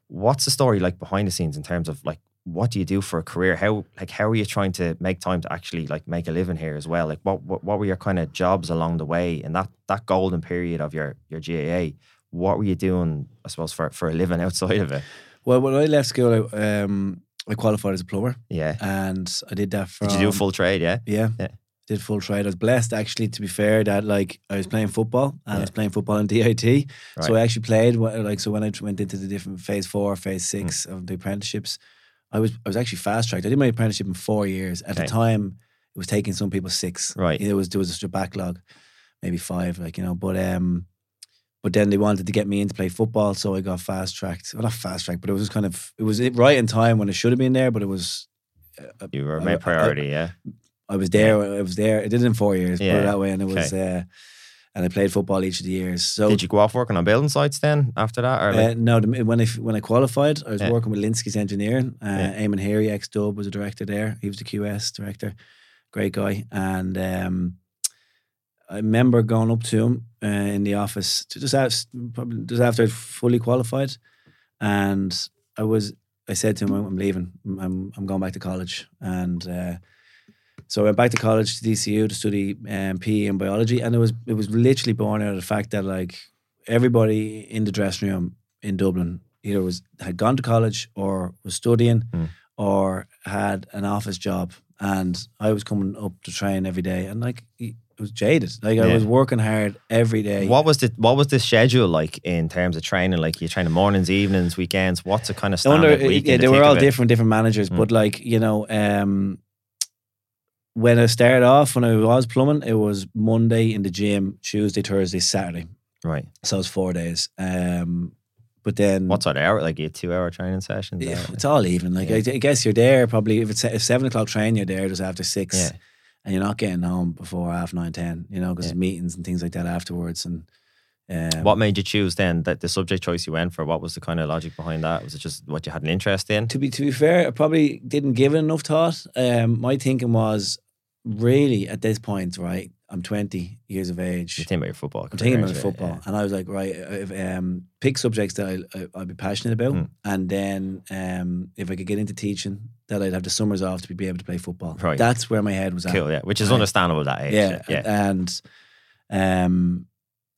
what's the story like behind the scenes in terms of like what do you do for a career how like how are you trying to make time to actually like make a living here as well like what what, what were your kind of jobs along the way in that that golden period of your your GAA what were you doing I suppose for for a living outside of it Well, when I left school, I, um, I qualified as a plumber, yeah and I did that for. did you do a full trade yeah Yeah. Yeah. Did full trade. I was blessed actually to be fair that like I was playing football and I was playing football in DIT. So I actually played like so when I went into the different phase four, phase six of the apprenticeships, I was I was actually fast tracked. I did my apprenticeship in four years. At Okay. the time, it was taking some people six. Right. It was there was just a backlog, maybe five, like you know. But um, but then they wanted to get me in to play football, so I got fast tracked. Well, not fast tracked, but it was just kind of it was right in time when it should have been there, but it was. uh, you were I- made I- priority yeah I was there. I was there. I did it in four years. Put it that way, and it was. Uh, and I played football each of the years. So did you go off working on building sites then after that or uh, no, the, when I when I qualified, I was Yeah. working with Linsky's Engineering. Uh, Yeah. Eamon Heery, ex Dub, was a director there. He was the QS director, great guy. And um, I remember going up to him uh, in the office to just ask, probably just after I'd fully qualified, and I was. I said to him, "I'm I'm leaving. I'm I'm going back to college." And uh, so I went back to college to DCU to study um, PE and biology, and it was it was literally born out of the fact that like everybody in the dressing room in Dublin either was had gone to college or was studying Mm. or had an office job, and I was coming up to train every day, and like it was jaded. Like I was working hard every day. what was the what was the schedule like in terms of training like you train mornings evenings weekends what's a kind of Under- standard week yeah, they were all different, different managers. Mm. But like you know, um, when I started off, when I was plumbing, it was Monday in the gym, Tuesday, Thursday, Saturday. right So it was four days. Um, but then What's that hour? Like a two hour training session? Yeah, it's all even. Like I, I guess you're there probably if it's if seven o'clock train, you're there just after six, Yeah. and you're not getting home before half nine ten. You know, because Yeah. meetings and things like that afterwards. And um, What made you choose then that the subject choice you went for? What was the kind of logic behind that? Was it just what you had an interest in? to be to be fair, I probably didn't give it enough thought. Um, my thinking was really at this point, right? I'm 20 years of age. You think about your football. I'm thinking about football, yeah. and I was like, right, if, um, pick subjects that I, I, I'd be passionate about, Mm. and then um, if I could get into teaching, that I'd have the summers off to be able to play football. Right. That's where my head was at. Cool, yeah. Which is Right. understandable at that age. yeah, yeah. and um,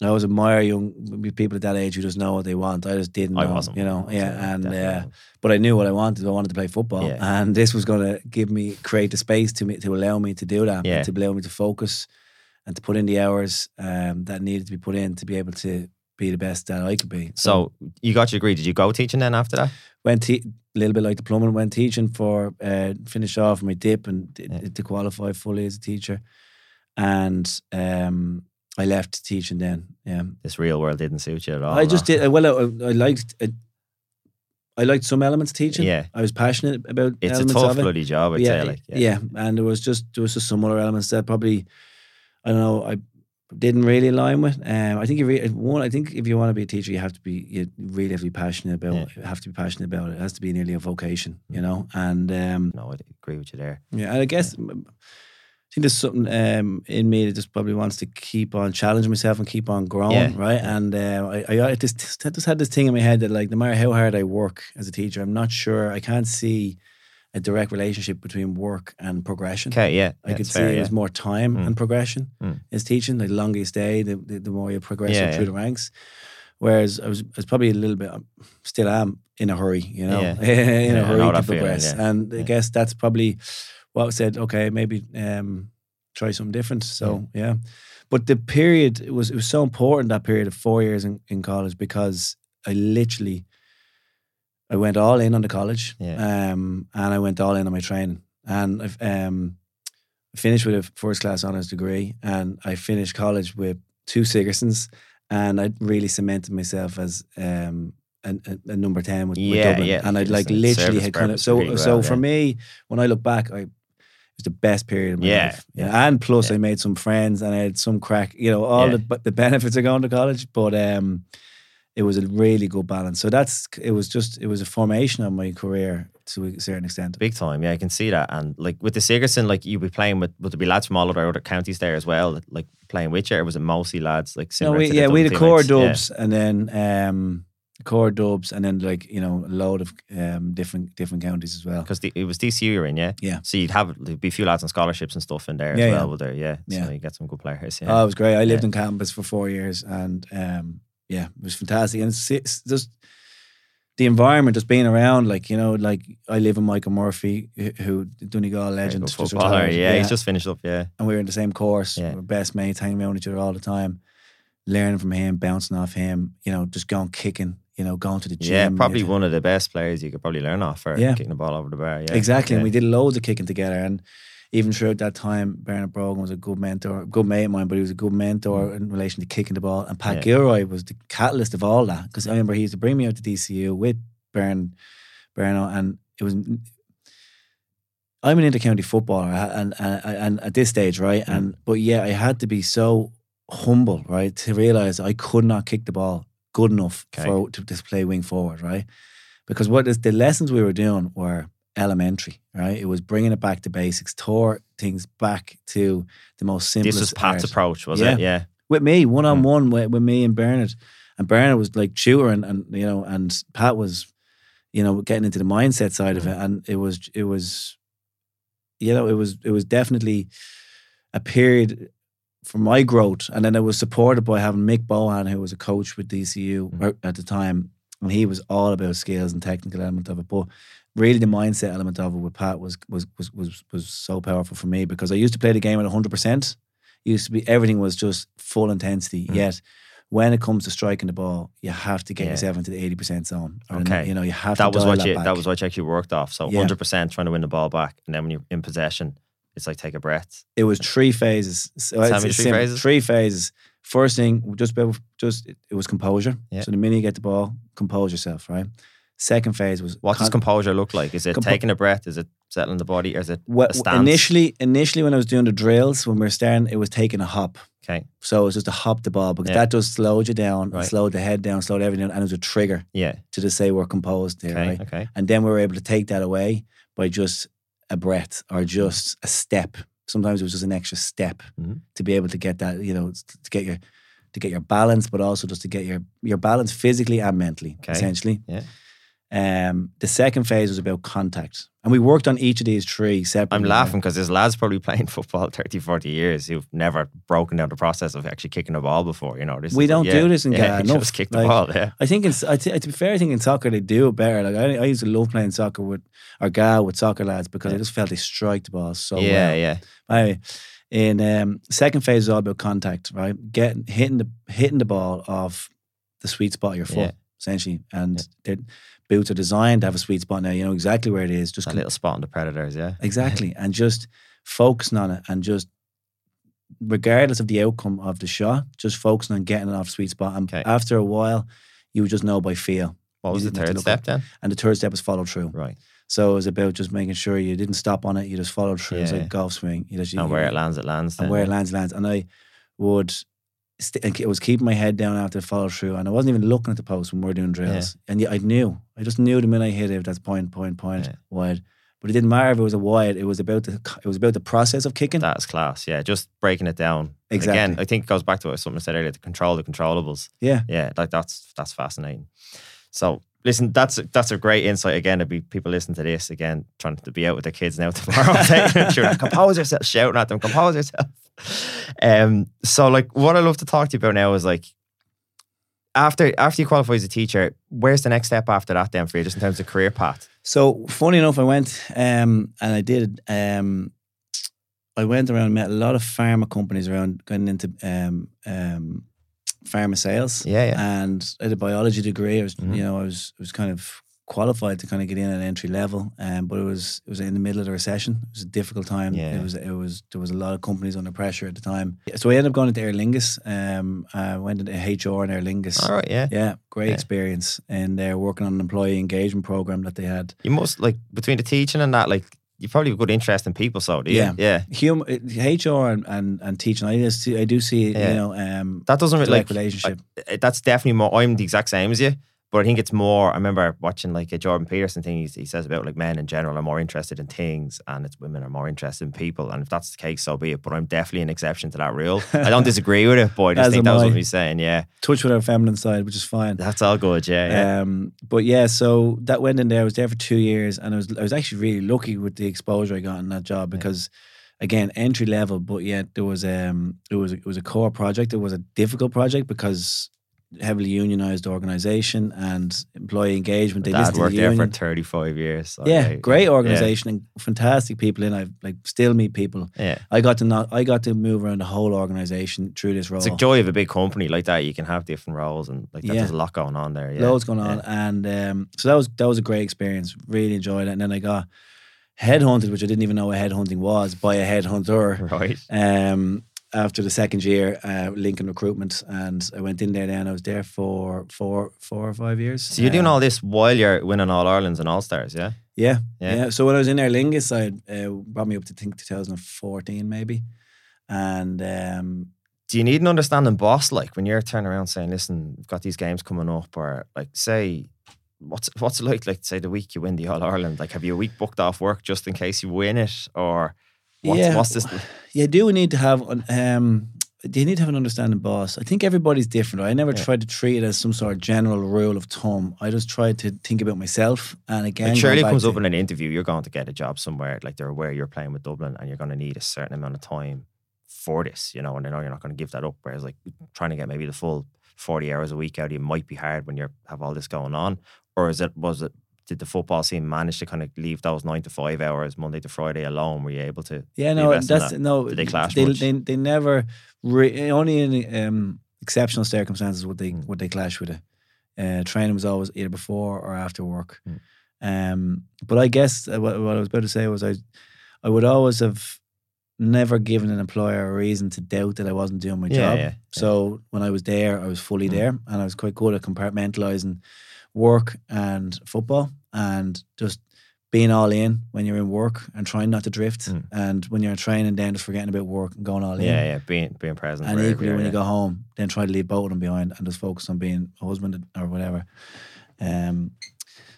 I always admire young people at that age who just know what they want. I just didn't. I know, wasn't. you know, yeah, so and uh, but I knew what I wanted. I wanted to play football, Yeah. and this was going to give me create the space to me to allow me to do that, Yeah. to allow me to focus and to put in the hours um, that needed to be put in to be able to be the best that I could be. So you got your degree. Did you go teaching then after that? went te- a little bit like the plumbing, went teaching for uh, finished off my dip and Yeah. to qualify fully as a teacher, and um, I left teaching then. Yeah, This real world didn't suit you at all. I just no? did well. I, I liked. I, I liked some elements teaching. Yeah. I was passionate about It's a tough it. bloody job, I'd yeah, say. Like, yeah, and there was just there was just some other elements that probably I don't know I didn't really align with. Um, I think you re- one. I think if you want to be a teacher, you have to be you really have to be passionate about. Yeah. Have to be passionate about it. It has to be nearly a vocation, you know. And um, No, I agree with you there. yeah, and I guess mm, I think there's something um, in me that just probably wants to keep on challenging myself and keep on growing, Yeah, right? And uh, I, I, I just, just had this thing in my head that like no matter how hard I work as a teacher, I'm not sure I can't see a direct relationship between work and progression. Okay, yeah. I could see fair, there's yeah. more time Mm. and progression Mm. is teaching. Like the longer you stay, the, the, the more you progress Yeah, through the ranks. Whereas I was, I was probably a little bit, still am in a hurry, you know, Yeah. in a hurry to feeling, progress. yeah. And I guess that's probably I said. Okay, maybe um, try something different. So yeah. but the period it was it was so important that period of four years in, in college because I literally I went all in on the college, Yeah. um, and I went all in on my training, and I've um, finished with a first class honors degree, and I finished college with two Sigersons, and I really cemented myself as um, a, a, number ten with, with Dublin, yeah, and I'd like literally had kind of so so well, for yeah. me when I look back, I was the best period of my Yeah, life, yeah, and plus I made some friends and I had some crack, you know, all Yeah. the the benefits of going to college, but um. It was a really good balance. So that's it was just it was a formation of my career to a certain extent. Big time, yeah, I can see that. And like with the Sigerson, like you'd be playing with, would there be lads from all other other counties there as well, like playing with you, or was it mostly lads like No, we, to the yeah, we had a core dubs and then um, core dubs and then like you know a load of um, different different counties as well. Because it was DCU you're in, yeah? Yeah. So you'd have, there'd be a few lads on scholarships and stuff in there Yeah, as yeah. well, would there? Yeah. Yeah. So you get some good players, Yeah. Oh, yeah. it was great. I lived Yeah. on campus for four years and um, yeah, it was fantastic. And it's, it's just the environment, just being around, like you know, like I live with Michael Murphy, who- Donegal legend, just footballer, retired. yeah, he's just finished up, yeah. and we were in the same course. Yeah. We were best mates, hanging around each other all the time, learning from him, bouncing off him. You know, just going kicking. You know, going to the gym. Yeah, probably one of the best players you could probably learn off for Yeah. kicking the ball over the bar. Yeah, Exactly. Yeah. And we did loads of kicking together. And even throughout that time, Bernard Brogan was a good mentor, good mate of mine, but he was a good mentor in relation to kicking the ball. And Pat Mm. Yeah. Gilroy was the catalyst of all that. Because I remember he used to bring me out to DCU with Bern, Berno, and it was. I'm an intercounty footballer, and, and and at this stage, right, Mm. and but yeah, I had to be so humble, right, to realize I could not kick the ball good enough Okay. for to, to play wing forward, right, because what is the lessons we were doing were elementary, right? It was bringing it back to basics, tore things back to the most simplest. This was Pat's art. approach, was Yeah. it? Yeah. with me, one on one with, with me and Bernard, and Bernard was like tutoring, and, and you know, and Pat was, you know, getting into the mindset side of Hmm. it, and it was it was, you know, it was it was definitely a period for my growth, and then it was supported by having Mick Bohan, who was a coach with DCU Mm. or- at the time, and he was all about skills and technical element of it, but. Really, the mindset element of it with Pat was was was was was so powerful for me because I used to play the game at hundred percent. Used to be everything was just full intensity. Mm. Yet, when it comes to striking the ball, you have to get Yeah. yourself into the eighty percent zone. Okay. you know you have That was what you back. that was what you actually worked off. So Yeah. hundred percent trying to win the ball back. And then when you're in possession, it's like take a breath. It was three phases. So uh, Tell it's- me it's three simple. phases. Three phases. First thing, just about, just it, it was composure. Yeah. So the minute you get the ball, compose yourself. Right. Second phase was What does composure look like? Is it Compo- taking a breath? Is it settling the body? Or is it Well, initially, initially when I was doing the drills, when we were starting, it was taking a hop. Okay. So it was just a hop the ball because Yeah. that just slowed you down, Right. slowed the head down, slowed everything down, and it was a trigger Yeah. to just say we're composed here, Okay. right? Okay. And then we were able to take that away by just a breath or just a step. Sometimes it was just an extra step Mhm. to be able to get that, you know, to get your to get your balance, but also just to get your your balance physically and mentally, Okay. essentially. Yeah. Um, the second phase was about contact. And we worked on each of these three separately. I'm laughing because there's lads probably playing football 30, 40 years who've never broken down the process of actually kicking a ball before. You know, this We don't yeah, do this in yeah, Ghana you enough. Just kick the Like, ball, yeah. I think it's, I th- to be fair, I think in soccer they do it better. Like I, I used to love playing soccer with our Ga with soccer lads because I just felt they strike the ball so yeah, well. yeah. Yeah. Anyway, in um, second phase is all about contact, right? Getting hitting the hitting the ball off the sweet spot of your foot, Yeah. essentially. And their boots are designed to have a sweet spot now. You know exactly where it is. Just a con- little spot on the Predators, yeah. exactly, and just focusing on it, and just regardless of the outcome of the shot, just focusing on getting it off sweet spot. And Okay. after a while, you would just know by feel. What was the third step then? And the third step was follow through. Right. So it was about just making sure you didn't stop on it. You just followed through. It's Yeah, like a golf swing. You just, And you- where it lands, it lands. and then, where it lands, lands. And I would, st- I was keeping my head down after the follow through, and I wasn't even looking at the post when we were doing drills. And yet I knew, I just knew the minute I hit it, that's point, point, point, Yeah. wide. But it didn't matter if it was a wide. It was about the, it was about the process of kicking. That's class, yeah. Just breaking it down. And Again, Exactly. I think it goes back to what something I said earlier, to control the controllables. yeah, Yeah, like that's that's fascinating. So listen, that's that's a great insight again to be people listen to this again, trying to be out with their kids now tomorrow. sure, compose yourself, shouting at them, compose yourself. Um, so like what I love to talk to you about now is like after after you qualify as a teacher, where's the next step after that then for you, just in terms of career path? So funny enough, I went um, and I did. Um, I went around, met a lot of pharma companies around, going into um, um, pharma sales. Yeah, yeah. And I had a biology degree. I was, Mhm. you know, I was, I was kind of qualified to kind of get in at entry level. Um, but it was, it was in the middle of the recession. It was a difficult time. Yeah. It was, it was, there was a lot of companies under pressure at the time. So I ended up going into Aer Lingus. Um, I went into HR in Aer Lingus. All right, yeah. Yeah, great Yeah. experience. And they're working on an employee engagement program that they had. You must like between the teaching and that, like you probably have good interest in people, so do you? Yeah. Yeah. Hum, HR and, and, and teaching, I, just I do see, Yeah. you know, um, That doesn't really like relationship. Uh, that's definitely more. I'm the exact same as you, but I think it's more. I remember watching like a Jordan Peterson thing. He, he says about like men in general are more interested in things, and it's women are more interested in people. And if that's the case, so be it. But I'm definitely an exception to that rule. I don't disagree with it, but I just think that was I. what he's saying. Yeah, touch with our feminine side, which is fine. that's all good. Yeah, yeah. Um, but yeah, so that went in there. I was there for two years, and I was I was actually really lucky with the exposure I got in that job because, again, entry level. But yet there was um it was it was a core project. It was a difficult project because heavily unionized organization and employee engagement. They Dad worked the there for 35 years. so yeah, great yeah. organization and fantastic people in. I like still meet people. Yeah. I got to not. I got to move around the whole organization through this role. It's a joy of a big company like that. You can have different roles, and like that. Yeah. There's a lot going on there. Yeah. loads going on, Yeah. and um, so that was that was a great experience. Really enjoyed it, and then I got headhunted, which I didn't even know what headhunting was, by a headhunter. Right. Um, after the second year, uh, Lincoln Recruitment, and I went in there. Then I was there for four, four or five years. So you're doing Um, all this while you're winning all Ireland's and All Stars, yeah? Yeah, Yeah. yeah, So when I was in Aer Lingus, I uh, brought me up to think 2014 maybe, and um, do you need an understanding boss like when you're turning around saying listen we've got these games coming up or like say what's what's it like like say the week you win the all ireland like have you a week booked off work just in case you win it or what's, Yeah. what's this you do we need to have an um you need to have an understanding boss. I think everybody's different. I never Yeah. tried to treat it as some sort of general rule of thumb. I just tried to think about myself. And again, like surely it comes to- up in an interview you're going to get a job somewhere like they're aware you're playing with dublin and you're going to need a certain amount of time for this you know and they know you're not going to give that up whereas like trying to get maybe the full 40 hours a week out of you might be hard when you have all this going on or is it was it did the football team manage to kind of leave those nine to five hours Monday to Friday alone? Were you able to? Yeah, no, that's that? no. Did they clash They much? they, they never re, only in um, exceptional circumstances would they Mm. would they clash with it. Uh, training was always either before or after work. Mm. Um, but I guess uh, what, what I was about to say was I I would always have never given an employer a reason to doubt that I wasn't doing my Yeah, job. yeah, yeah. So when I was there, I was fully Mm. there, and I was quite good at compartmentalizing work and football, and just being all in when you're in work and trying not to drift, Mm. and when you're in training, then just forgetting about work and going all in. Yeah, yeah, being being present. And equally, when you go home, then try to leave both of them behind and just focus on being a husband or whatever. Um,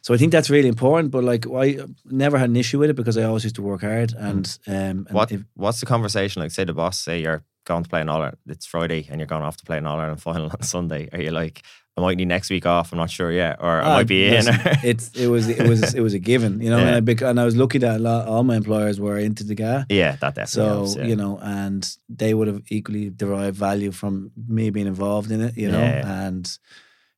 so I think that's really important. But like, I never had an issue with it because I always used to work hard. And, um, and Mm. What if- what's the conversation like? Say the boss say you're going to play an All Ireland. It's Friday and you're going off to play an All Ireland final on Sunday. Are you like, I might need next week off. I'm not sure yet, or I Ah, might be in. it's it was it was it was a given, you know. Yeah. And, I, bec- and I was lucky that a lot, all my employers were into the guy. yeah, that definitely So helps. Yeah. you know, and they would have equally derived value from me being involved in it, you know, Yeah. and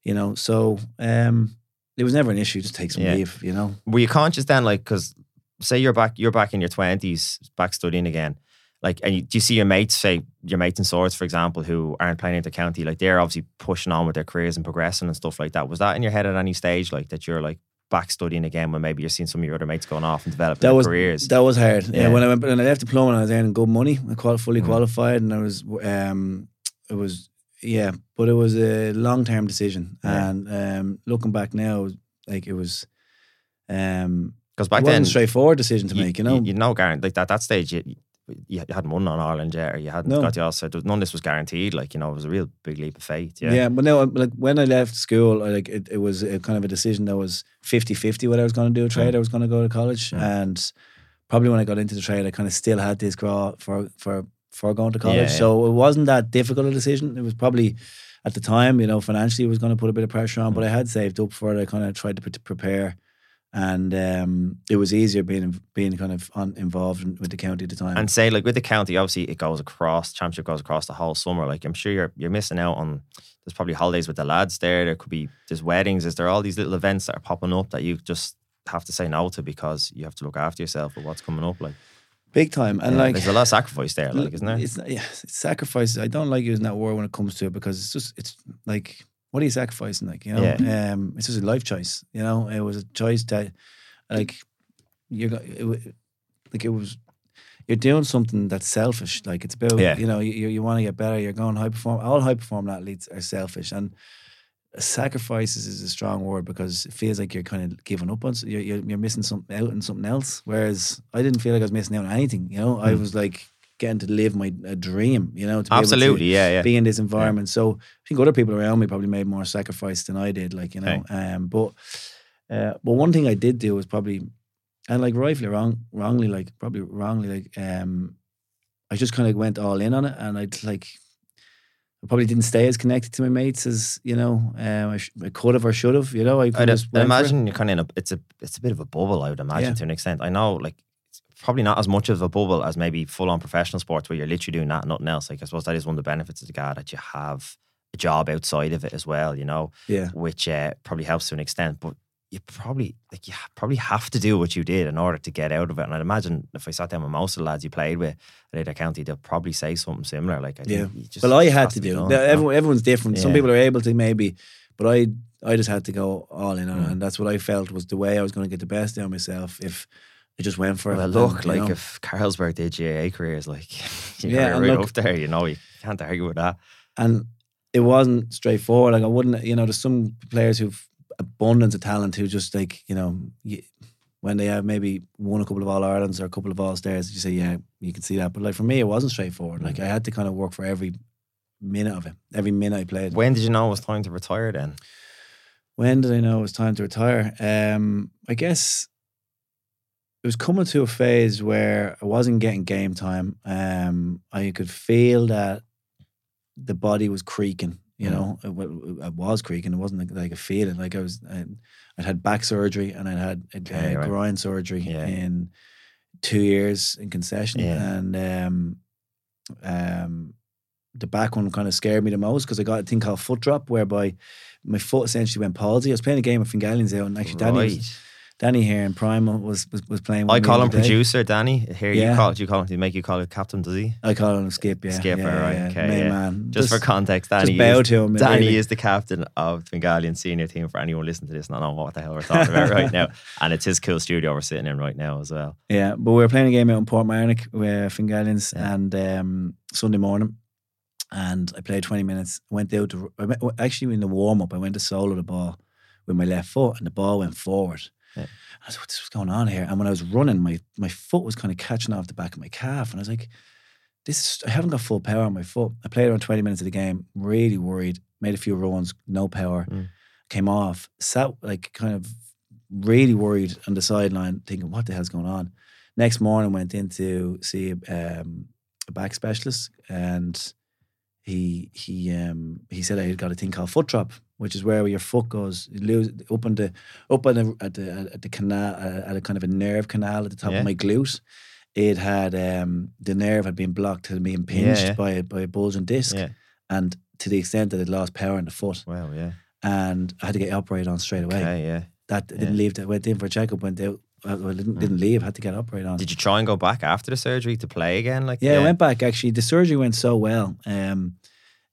you know, so um, it was never an issue. Just take some leave, you know. Were you conscious then, like, because say you're back, you're back in your twenties, back studying again, like, and you, do you see your mates, say your mates in Swords, for example, who aren't playing inter county, like they're obviously pushing on with their careers and progressing and stuff like that. Was that in your head at any stage, like that you're like back studying again when maybe you're seeing some of your other mates going off and developing That their was careers? that was hard. Yeah. Yeah. when I went when I left the diploma, I was earning good money. I qual- fully Mhm. qualified, and I was um, it was yeah, but it was a long term decision. Yeah. And um, looking back now, like it was um, Because it back wasn't then, a straightforward decision to make. You know, you, know, Garen, like that that stage, you, you hadn't won on Ireland yet, or you hadn't No. got the all set. None of this was guaranteed. Like you know, it was a real big leap of faith. Yeah, Yeah, but no, like when I left school, I, like it, it was a kind of a decision that was 50-50 whether I was going to do a trade, Mm. I was going to go to college, Mm. and probably when I got into the trade, I kind of still had this grá for for for going to college. Yeah, yeah. So it wasn't that difficult a decision. It was probably at the time, you know, financially, it was going to put a bit of pressure on, Mm. but I had saved up for it. I kind of tried to, pre- to prepare. And um, it was easier being being kind of on, involved in, with the county at the time. And say like with the county, obviously it goes across championship goes across the whole summer. Like I'm sure you're you're missing out on. There's probably holidays with the lads there. There could be there's weddings. Is there all these little events that are popping up that you just have to say no to because you have to look after yourself with what's coming up? Like Big time. And yeah, like there's a lot of sacrifice there. Like isn't there? It's yeah, it's sacrifice. I don't like using that word when it comes to it because it's just it's like what are you sacrificing? Like you know, um, it's just a life choice. You know, it was a choice that like you're it, like it was. You're doing something that's selfish. Like it's about Yeah. you know you you want to get better. You're going high perform. All high performing athletes are selfish and. Sacrifices is a strong word because it feels like you're kind of giving up on. s- You're, you're you're missing something out and something else. Whereas I didn't feel like I was missing out on anything. You know, I Mm. was like getting to live my a dream. You know, to be able to Absolutely, yeah, yeah. be in this environment. So I think other people around me probably made more sacrifice than I did. Like you know, um, but uh, but one thing I did do was probably, and like rightfully wrong, wrongly, like probably wrongly, like um, I just kind of went all in on it, and I'd like. I probably didn't stay as connected to my mates as you know um, I, sh- I could have or should have. You know, I could just I'd went for it. imagine you're kind of in a it's a it's a bit of a bubble. I would imagine Yeah. to an extent. I know like probably not as much of a bubble as maybe full on professional sports where you're literally doing that and nothing else. Like I suppose that is one of the benefits of the guy that you have a job outside of it as well. You know, Yeah, which uh, probably helps to an extent, but. You probably like you probably have to do what you did in order to get out of it. And I'd imagine if I sat down with most of the lads you played with at inter county, they'll probably say something similar. Like I Yeah. think you just, well, I had has to do. done, it. know? Everyone, everyone's different. Some people are able to maybe, but I I just had to go all in on it, Mm. and that's what I felt was the way I was going to get the best out of myself if I just went for it. Well, and, look, you like know. if Carlsberg did GAA careers, like you Yeah, right look- up there, you know, you can't argue with that. and it wasn't straightforward. Like I wouldn't, you know, there's some players who've abundance of talent who just like, you know, when they have maybe won a couple of All Irelands or a couple of All Stars, you say, yeah, you can see that. But like for me, it wasn't straightforward. Like I had to kind of work for every minute of it, every minute I played. When did you know it was time to retire? Then When did I know it was time to retire? Um, I guess it was coming to a phase where I wasn't getting game time. Um, I could feel that the body was creaking. You Mm. know, it, it was creaking. It wasn't like, like a feeling. Like I was, I, I'd had back surgery and I'd had a, Okay, right. groin surgery Yeah. in two years in concession, Yeah. and um, um, the back one kind of scared me the most because I got a thing called foot drop, whereby my foot essentially went palsy. I was playing a game of Fingallians out, and actually Danny, right. was, Danny here in Primal was was, was playing. I call him producer Danny. Here Yeah. you call it. You call him. Do you make you call it captain? Does he? I call him Skip. Yeah, Skipper, yeah, right, yeah, okay, main yeah. man. Just, for context, Danny. just bow is, to him. Danny really. is the captain of Fingallian senior team. For anyone listening to this, not knowing what the hell we're talking about right now, and it's his cool studio we're sitting in right now as well. Yeah, but we were playing a game out in Portmarnock with Fingallians Yeah. and um, Sunday morning. And I played 20 minutes. Went out to, actually in the warm up, I went to solo the ball with my left foot and the ball went forward. Yeah. I was like, what's going on here? And when I was running, my, my foot was kind of catching off the back of my calf. And I was like, this is, I haven't got full power on my foot. I played around 20 minutes of the game, really worried, made a few runs, no power, Mm. came off, sat like kind of really worried on the sideline, thinking, what the hell's going on? Next morning, went in to see um, a back specialist, and he he um, he said I had got a thing called foot drop, which is where your foot goes. You lose up on the up on the at the at the canal uh, at a kind of a nerve canal at the top Yeah. of my glute. It had um, the nerve had been blocked, had been pinched yeah. by a, by a bulging disc, Yeah. and to the extent that it lost power in the foot, Wow. Yeah. and I had to get operated on straight away. Okay. Yeah. That Yeah. didn't leave. That went in for a checkup. Went out. Well, didn't, Mm. didn't leave. Had to get operated on. Did you try and go back after the surgery to play again? Like Yeah, I went back actually. The surgery went so well. Um,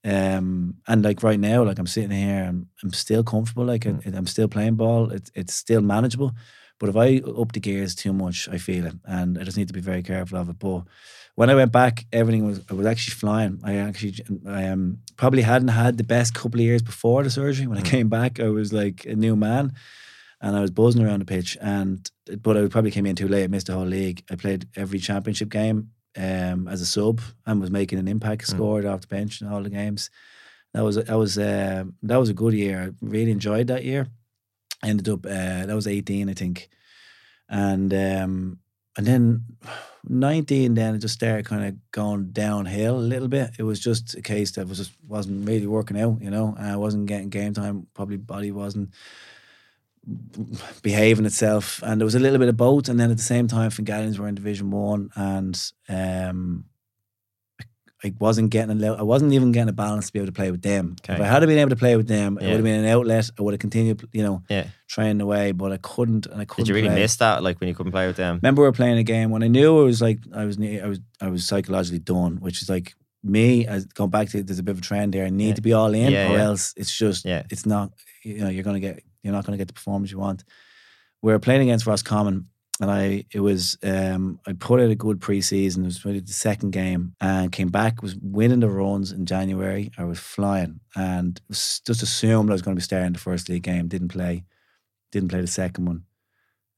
um, and like right now, like I'm sitting here, I'm, I'm still comfortable. Like I- I'm still playing ball. It's it's still manageable. But if I up the gears too much, I feel it, and I just need to be very careful of it. But when I went back, everything was I was actually flying. I actually I um probably hadn't had the best couple of years before the surgery. When I came back, I was like a new man, and I was buzzing around the pitch. And but I probably came in too late. I missed the whole league. I played every championship game um, as a sub and was making an impact. Mm. Scored off the bench in all the games. That was that was um that was a good year. I really enjoyed that year. Ended up uh, that was eighteen, I think, and um, and then nineteen. Then it just started kind of going downhill a little bit. It was just a case that was just wasn't really working out. You know, I wasn't getting game time. Probably body wasn't behaving itself, and there was a little bit of both. And then at the same time, Fingallians were in Division One, and um, I wasn't getting a little, I wasn't even getting a balance to be able to play with them. If I had been able to play with them, it would have been an outlet. I would have continued, you know, Yeah. training away, but I couldn't, and I couldn't. Did you really play. miss that? Like when you couldn't play with them? Remember, we were playing a game when I knew it was like I was, I was, I was psychologically done, which is like me. As going back to, there's a bit of a trend there. I need Yeah. to be all in, Yeah, or yeah. else it's just, Yeah. it's not. You know, you're gonna get, you're not gonna get the performance you want. We were playing against Roscommon, and I, it was, um, I put out a good preseason. It was really the second game, and came back was winning the runs in January. I was flying, and just assumed I was going to be starting the first league game. Didn't play, didn't play the second one.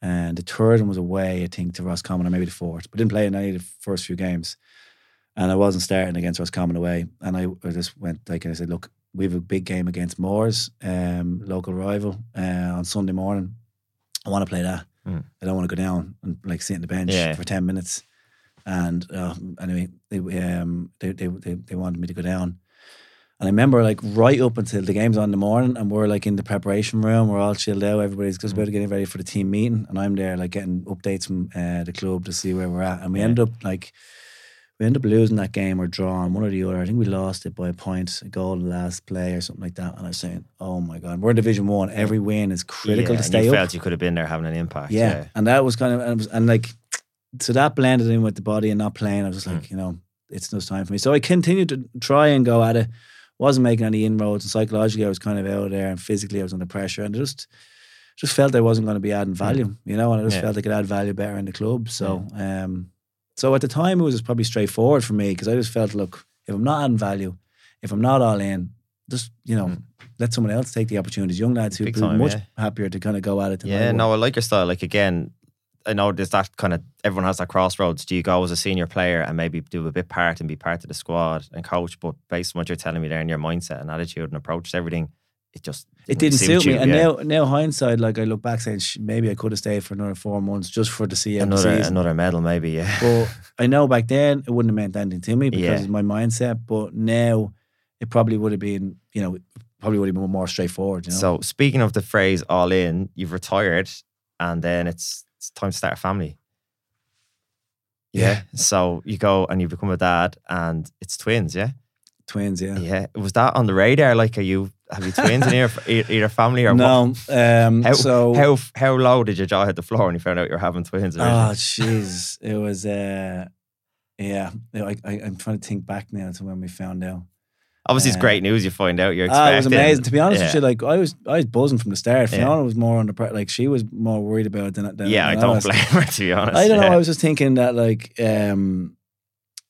And the third one was away, I think, to Roscommon, or maybe the fourth. But didn't play in any of the first few games. And I wasn't starting against Roscommon away. And I, I just went like I said, look, we have a big game against Moors, um, local rival, uh, on Sunday morning. I want to play that. Mm. I don't want to go down and like sit on the bench Yeah. for ten minutes. And uh, anyway, they um they, they they they wanted me to go down. And I remember like right up until the game's on in the morning and we're like in the preparation room, we're all chilled out, everybody's just about to getting ready for the team meeting. And I'm there like getting updates from uh, the club to see where we're at. And we Yeah. end up like we end up losing that game or drawing, one or the other. I think we lost it by a point, a goal in the last play or something like that. And I was saying, Oh my God, we're in division one. Every win is critical Yeah, to and stay you up. felt you could have been there having an impact. Yeah. Yeah. And that was kind of, and, was, and like, so that blended in with the body and not playing. I was just Mm. like, you know, it's no time for me. So I continued to try and go at it. Wasn't making any inroads. And psychologically, I was kind of out there and physically, I was under pressure. And just, just felt I wasn't going to be adding value, you know, and I just Mm. Yeah. felt I could add value better in the club. So, um, so at the time, it was probably straightforward for me because I just felt, look, if I'm not adding value, if I'm not all in, just, you know, Mm. let someone else take the opportunities. Young lads who'd be much yeah. happier to kind of go at it. Than Yeah, no, I like your style. Like again, I know there's that kind of everyone has that crossroads. Do you go as a senior player and maybe do a bit part and be part of the squad and coach? But based on what you're telling me there and your mindset and attitude and approach to everything, it just it didn't suit suit me. And yeah. now, now hindsight, like I look back saying, "Sh- maybe I could have stayed for another four months just for the the another season. another medal, maybe. Yeah, But I know back then it wouldn't have meant anything to me because Yeah. of my mindset. But now it probably would have been, you know, probably would have been more straightforward. You know? So speaking of the phrase "all in," you've retired, and then it's it's time to start a family. yeah, So you go and you become a dad, and it's twins. Yeah. twins. Yeah. Yeah. Was that on the radar? Like, are you have you twins in your either family or what? No. Um, How, so how how low did your jaw hit the floor when you found out you're having twins? Oh, jeez. it was. Uh, yeah. I, I, I'm trying to think back now to when we found out. Obviously, it's uh, great news. You find out you're Ah, expecting. it was amazing. To be honest yeah. with you, like I was, I was buzzing from the start. Yeah. Fiona was more on the like she was more worried about it than, I than yeah, I don't was. blame her to be honest. I don't know. I was just thinking that like um,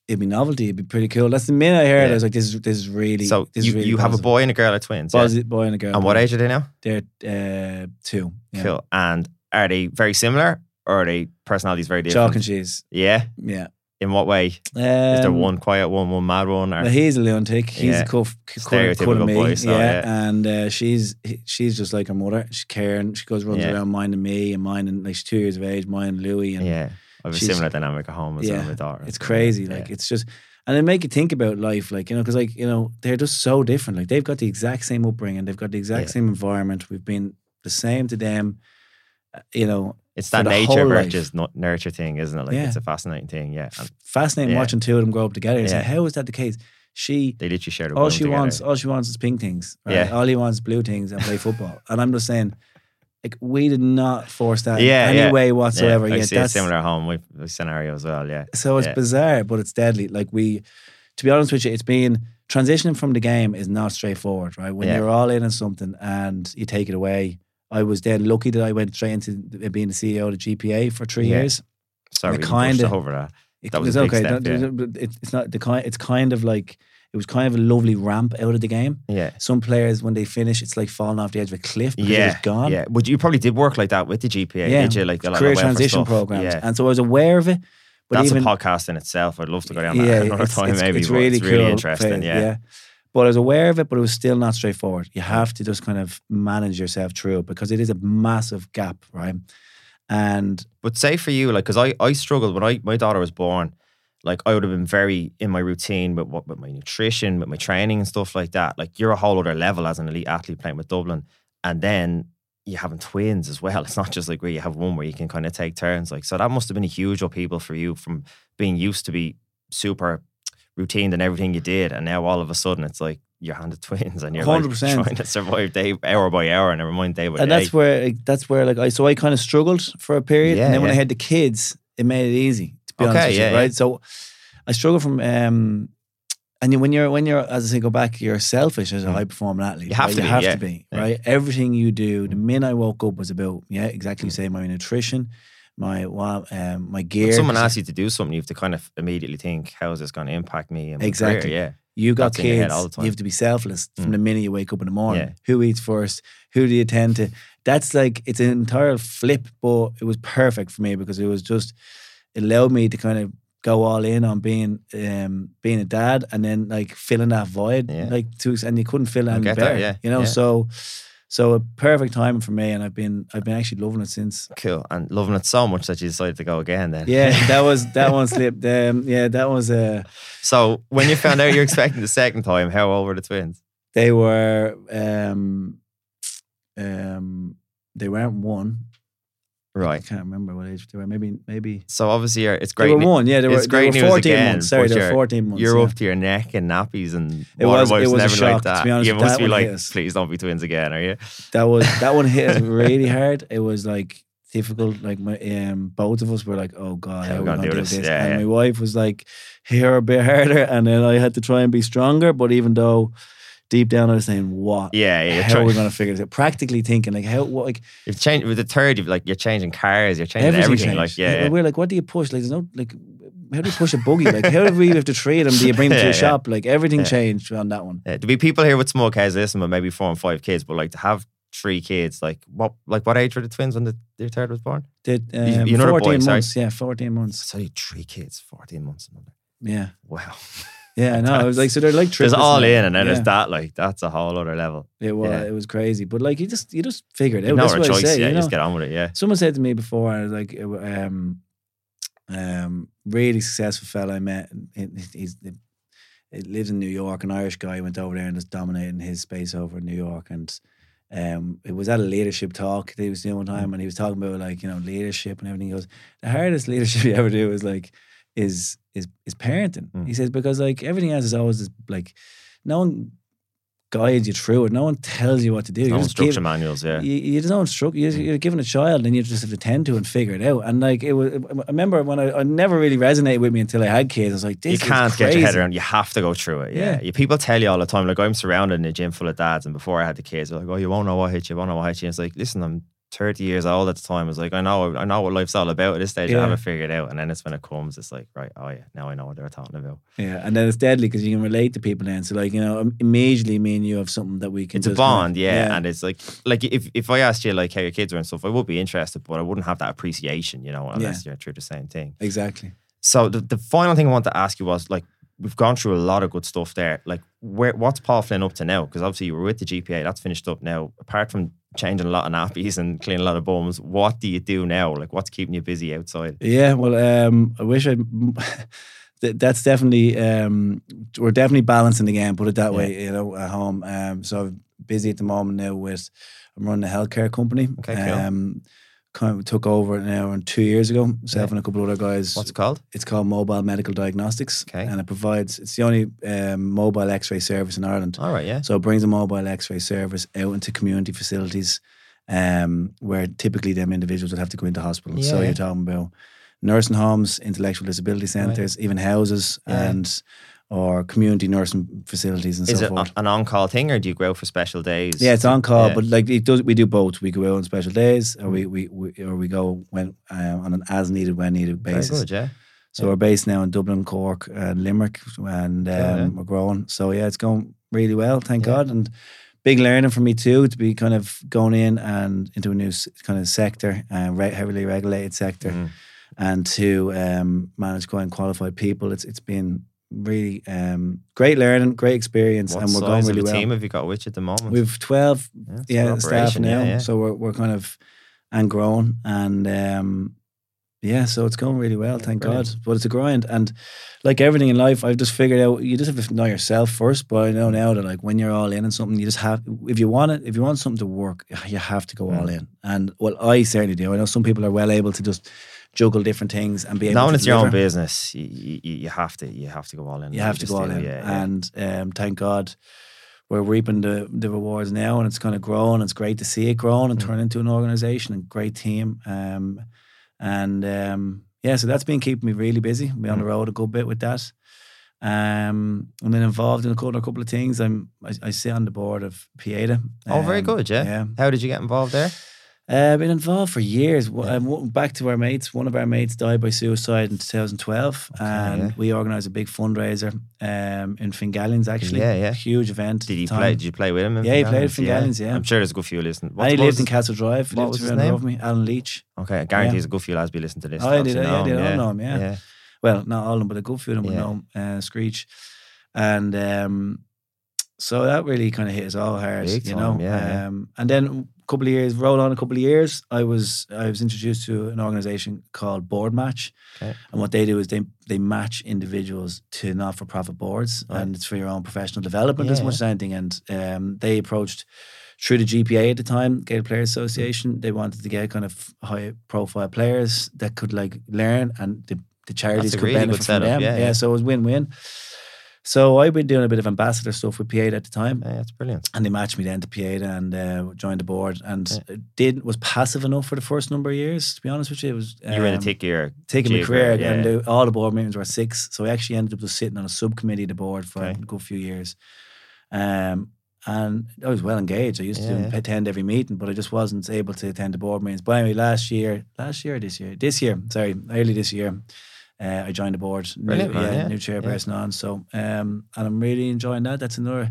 it'd be novelty. It'd be pretty cool. That's the minute I heard. it, Yeah. I was like, this is this is really. so this is you, really you have a boy and a girl are twins. yeah? Posi- boy and a girl. And what age are they now? They're uh, two. Yeah. Cool. And are they very similar or are they personalities very different? Chalk and cheese. Yeah. Yeah. In what way? Is Um, there one quiet one, one mad one? Or Well, he's a lunatic. He's Yeah. a cuff, cut, Stereotypical boy, so, yeah. yeah. and uh, she's she's just like her mother. She's caring. She goes runs Yeah. around minding me and minding like she's two years of age, minding Louis. And yeah, I have a similar dynamic at home as well Yeah, with my daughter. It's crazy. Like it's just, and they make you think about life, like you know, because like you know, they're just so different. Like they've got the exact same upbringing, they've got the exact Yeah. same environment. We've been the same to them. uh, You know, It's that nature versus nu- nurture thing, isn't it? Like Yeah. it's a fascinating thing. Yeah, and fascinating Yeah. watching two of them grow up together. Say, Yeah. how is that the case? She they literally share all she together. wants, all she wants is pink things. Right? Yeah. All he wants is blue things and play football. and I'm just saying, like we did not force that Yeah, in yeah. any way whatsoever. Yeah, I Yeah, see a that's similar home with, with scenario as well. Yeah, so it's Yeah. bizarre, but it's deadly. Like we, to be honest with you, it's been transitioning from the game is not straightforward, right? When Yeah. you're all in on something and you take it away. I was then lucky that I went straight into being the CEO of the GPA for three Yeah. years. sorry, we pushed kinda- over that. It That was big okay. step, yeah. it's not the kind. It's kind of like it was kind of a lovely ramp out of the game. Yeah, Some players, when they finish, it's like falling off the edge of a cliff because yeah, it's gone. yeah. But you probably did work like that with the GPA, Yeah. did you? Like a lot career transition programs, Yeah, and so I was aware of it. But that's even a podcast in itself. I'd love to go down that yeah, another it's, time, it's, maybe. it's really it's really cool interesting. phase, yeah. But I was aware of it, but it was still not straightforward. You have to just kind of manage yourself through it because it is a massive gap, right? And But say for you, like, because I, I struggled when I my daughter was born. Like, I would have been very in my routine with what with my nutrition, with my training and stuff like that. Like, you're a whole other level as an elite athlete playing with Dublin, and then you having twins as well. It's not just like where you have one where you can kind of take turns. Like, so that must have been a huge upheaval for you from being used to be super routine in everything you did, and now all of a sudden it's like you're handed twins and you're 100%. trying to survive day hour by hour, and never mind day by and day. that's where that's where like I so I kind of struggled for a period, Yeah, and then when I had the kids, it made it easy. To be Okay, honest yeah, you, yeah. right? So I struggle from um, and when you're when you're as I say, go back, you're selfish as a Mm. high performing athlete. You have right? to you be, have yeah. to be Yeah. Mm. right. Everything you do, the minute I woke up was about yeah, exactly. Say my nutrition, my well, um, my gear. When someone asks you to do something, you have to kind of immediately think, how is this going to impact me? And Exactly. Career? Yeah. You got That's in your head kids. all the time. You have to be selfless from Mm. the minute you wake up in the morning. Yeah. Who eats first? Who do you tend to? That's like it's an entire flip, but it was perfect for me because it was just it allowed me to kind of go all in on being um being a dad and then like filling that void Yeah. like to and you couldn't fill it any get that, better. yeah, You know, yeah. so so a perfect time for me and I've been I've been actually loving it since. Cool. And loving it so much that you decided to go again then. Yeah, that was that one slipped. Um, yeah, that was uh so when you found out you're expecting the second time, how old were the twins? They were um um they weren't one. I can't remember what age they were. Maybe maybe So obviously it's they great. were ne- one. Yeah, they were. it's they were fourteen again, months. Sorry, they were you're- fourteen months. You're yeah. up to your neck in nappies and It water was- it and was a everything like shock, to that. be honest, you must be like, please don't be twins again, are you? That was that one hit us really hard. It was like difficult. Like my um, both of us were like, "Oh God, how are we gonna, do this?" Yeah, and yeah. my wife was like, "Here a bit harder," and then I had to try and be stronger. But even though deep down I was saying, "What? Yeah, yeah. You're how are we gonna figure this out?" Practically thinking, like, how? What? Like you've with the third. You've like you're changing cars. You're changing everything everything. Like yeah, yeah. we're like, what do you push? Like, there's no like, how do you push a buggy? Like, how do we have to trade them? Do you bring them to Yeah, the yeah. shop? Like, everything Yeah. changed on that one. Yeah, to be people here with small kids, listen, but maybe four and five kids, but like to have three kids, like what, like what age were the twins when the, their third was born? Did You- um, you're not a boy, fourteen sorry. months? Yeah, fourteen months. So you three kids, fourteen months. Yeah, Wow, yeah. I know. I was like, so they're like there's all now. in, and then yeah. there's that. Like that's a whole other level. It was Yeah. it was crazy, but like you just you just figure it out. no That's what I choice. say. yeah, you you just get on with it. Yeah, Someone said to me before, I was like, um, um, really successful fella I met. he- He's he lives in New York, an Irish guy went over there and just dominating his space over in New York. And um, it was at a leadership talk that he was doing one time, and he was talking about like you know leadership and everything. He goes, the hardest leadership you ever do is like is is is parenting. Mm. He says because like everything else is always like no one guides you through it. No one tells you what to do. You no just give- instruction manuals. Yeah, you, you just don't instruct. You, you're given a child, and you just have to tend to and figure it out. And like it was, I remember when I, I never really resonated with me until I had kids. I was like, this you can't get your head around. You have to go through it. Yeah. Yeah. People tell you all the time. Like I'm surrounded in a gym full of dads, and before I had the kids, they're like, "Oh, you won't know what hit you. You won't know what hit you." And it's like, listen, I'm 30 years old at the time. I was like, I know, I know what life's all about at this stage. I haven't figured it out. And then it's when it comes, it's like, right, oh yeah, now I know what they're talking about. Yeah, and then it's deadly because you can relate to people then. So like you know, im- immediately me and you have something that we can. It's a bond, yeah. And it's like, like if, if I asked you like how your kids were and stuff, I would be interested, but I wouldn't have that appreciation, you know, unless you're through the same thing. exactly. So the, the final thing I want to ask you was like, we've gone through a lot of good stuff there. Like, where what's Paul Flynn up to now? Because obviously you were with the GPA, that's finished up now. Apart from changing a lot of nappies and cleaning a lot of bums, what do you do now? Like, what's keeping you busy outside? Yeah, well, um, I wish I. th- that's definitely um, we're definitely balancing the game. Put it that Yeah. way, you know, at home. Um, so I'm busy at the moment now with I'm running a healthcare company. Okay, cool. Kind of took over now and two years ago. Myself Yeah. and a couple of other guys. What's it called? it's called Mobile Medical Diagnostics, Okay. and it provides. It's the only um, mobile X-ray service in Ireland. All right, yeah. So it brings a mobile X-ray service out into community facilities, um, where typically them individuals would have to go into hospital. So Yeah. you're talking about nursing homes, intellectual disability centres, even houses, Yeah. and or community nursing facilities and Is so it forth. an on-call thing, or do you go out for special days? Yeah, it's on call, Yeah. but like it does, we do both. We go out on special days, or we, we, we or we go when um, on an as needed, when needed Very basis. good, yeah. So Yeah. we're based now in Dublin, Cork, and Limerick, and um, yeah. we're growing. So yeah, it's going really well, thank. God. And big learning for me too to be kind of going in and into a new kind of sector, uh, re- heavily regulated sector, Mhm. and to um, manage quite qualified people. It's it's been really um, great learning, great experience, What and we're going really well. team have you got you at the moment? We've twelve Yeah, yeah staff now, yeah, yeah. so we're we're kind of and growing and um, yeah, so it's going really well, thank brilliant. God. But it's a grind, and like everything in life, I've just figured out you just have to know yourself first. But I know now that like when you're all in on something, you just have if you want it, if you want something to work, you have to go all Mm. in. And well, I certainly do. I know some people are well able to just juggle different things and be able. now to it's your own business, you, you, you have to you have to go all in. You have to go all do, in, Yeah, and um, thank God we're reaping the, the rewards now, and it's kind of growing. It's great to see it growing and Mm. turn into an organization and great team. Um, and um, yeah, so that's been keeping me really busy. Be on the Mm. road a good bit with that. Um, I'm then involved in a couple, a couple of things. I'm I, I sit on the board of Pieta. oh, very Um, good. Yeah. Yeah, How did you get involved there? Uh, been involved for years. Yeah. um, back to our mates. One of our mates died by suicide in 2012, and yeah. we organised a big fundraiser um, in Fingallians. Actually, Yeah, yeah. huge event. Did he play? Did you play with him? Yeah, he played at Fingallians? Fingallions, yeah. I'm sure there's a good few listening. and he what lived in Castle Drive. What lived was his name? me, Alan Leach. Okay, I guarantee Yeah. there's a good few lads be listening to this. Oh, I did, yeah, him, all know him, yeah. yeah. Well, not all of them, but a good few of them would know him, uh, Screech. And um, so that really kind of hit us all hard, Big you know. yeah, yeah. Um, and then couple of years, roll on a couple of years, I was I was introduced to an organisation called Board Match. Okay. And what they do is they they match individuals to not for profit boards, Right. and it's for your own professional development as Yeah, much as anything. And um, they approached through the GPA at the time, Gaelic Players Association. They wanted to get kind of high profile players that could like learn, and the, the charities could really benefit from setup, them. yeah, yeah. so it was win win. So I've been doing a bit of ambassador stuff with Pieta at the time. Yeah, that's brilliant. And they matched me then to Pieta and uh, joined the board and did was passive enough for the first number of years. To be honest with you, it was you were in a um, thick year. taking my career yeah. and the, all the board meetings were six. So I actually ended up just sitting on a subcommittee of the board for Okay. a good few years. Um, and I was well engaged. I used Yeah, to yeah. attend every meeting, but I just wasn't able to attend the board meetings. But anyway, last year, last year, or this year, this year, sorry, early this year, uh, I joined the board. New, yeah, yeah, new chairperson on. So, um, and I'm really enjoying that. That's another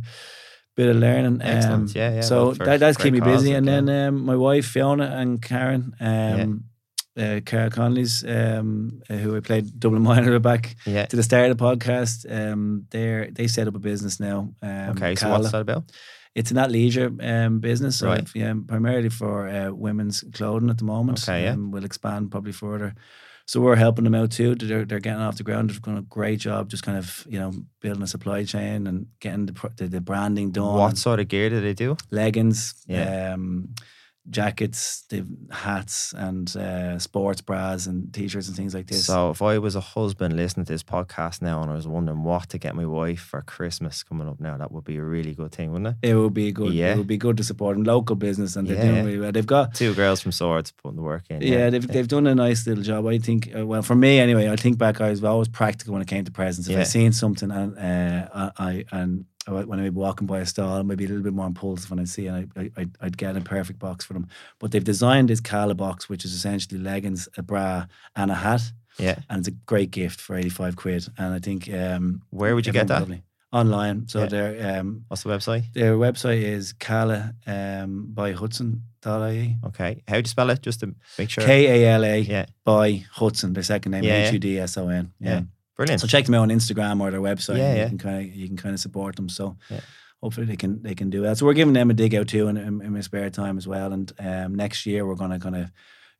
bit of learning. Excellent. Um, Yeah, yeah. So Well, that, that's kept me busy. And then um, my wife Fiona and Karen, um, uh, Carol Conley's, um, uh, who I played Dublin Minor back Yeah. to the start of the podcast. Um, they they set up a business now. Um, Okay, so what's that about? It's an athleisure um, business, so Right. Yeah, primarily for uh, women's clothing at the moment. Okay, yeah. um, we'll expand probably further. So we're helping them out too. They're, they're getting off the ground. They've done a great job, just kind of you know building a supply chain and getting the the, the branding done. What sort of gear do they do? leggings, Yeah. um, jackets, they've hats, and uh, sports bras and t-shirts and things like this. So if I was a husband listening to this podcast now and I was wondering what to get my wife for Christmas coming up now, that would be a really good thing, wouldn't it? it would be good. Yeah. It would be good to support them. local business, and they're yeah. doing really well. They've got Two girls from Swords putting the work in. Yeah, they've they've done a nice little job. I think. Uh, well, for me anyway, I think back. I was always practical when it came to presents. If I Yeah. seen something and uh, I I- and I- when be walking by a stall, maybe a little bit more impulsive when I see, and I, I I'd, get a perfect box for them. But they've designed this Kala box, which is essentially leggings, a bra, and a hat, yeah. and it's a great gift for eighty five quid. And I think um, Where would you get that? would Online. So Yeah. their um What's the website? their website is Kala um by Hudson.ie. Okay. How do you spell it? Just to make sure. K A L A Yeah. by Hudson, their second name. H U D S O N. Yeah. Yeah. Brilliant. So check them out on Instagram or their website. Yeah, yeah. You can kind of you can kind of support them. So Yeah. hopefully they can they can do that. So we're giving them a dig out too in, in, in my spare time as well. And um, next year we're going to kind of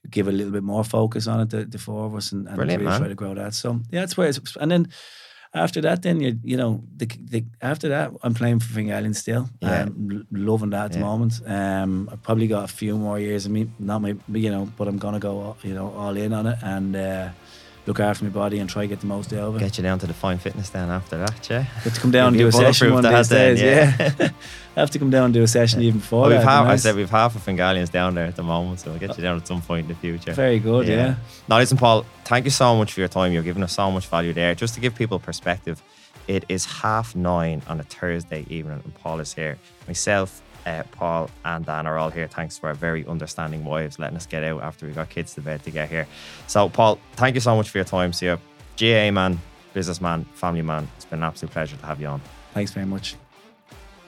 give a little bit more focus on it, the, the four of us, and, and really man. try to grow that. So yeah, that's where it's and then after that, then you you know the, the after that I'm playing for Fingallian still. Yeah. L- loving that at the moment. Um, I've probably got a few more years of me, not my you know, but I'm gonna go all- you know all in on it and uh, look after my body and try to get the most out of it. Get you down to the fine fitness then after that, yeah. Get to come down and do a session one of these then, days. yeah. Yeah, I have to come down and do a session even before Well, we've that. half, I said we've half of Fingallians down there at the moment, so we'll get you down at some point in the future. Very good, yeah. Now, listen, Paul, thank you so much for your time. You're giving us so much value there. Just to give people perspective, it is half nine on a Thursday evening, and Paul is here. Myself, uh, Paul, and Dan are all here thanks to our very understanding wives letting us get out after we got kids to bed to get here. So, Paul, thank you so much for your time. See you, GAA man, businessman, family man. It's been an absolute pleasure to have you on. Thanks very much.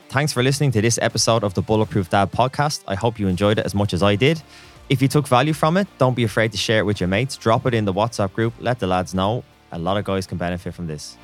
Thanks for listening to this episode of the Bulletproof Dad podcast. I hope you enjoyed it as much as I did. If you took value from it, don't be afraid to share it with your mates. Drop it in the WhatsApp group. Let the lads know. A lot of guys can benefit from this.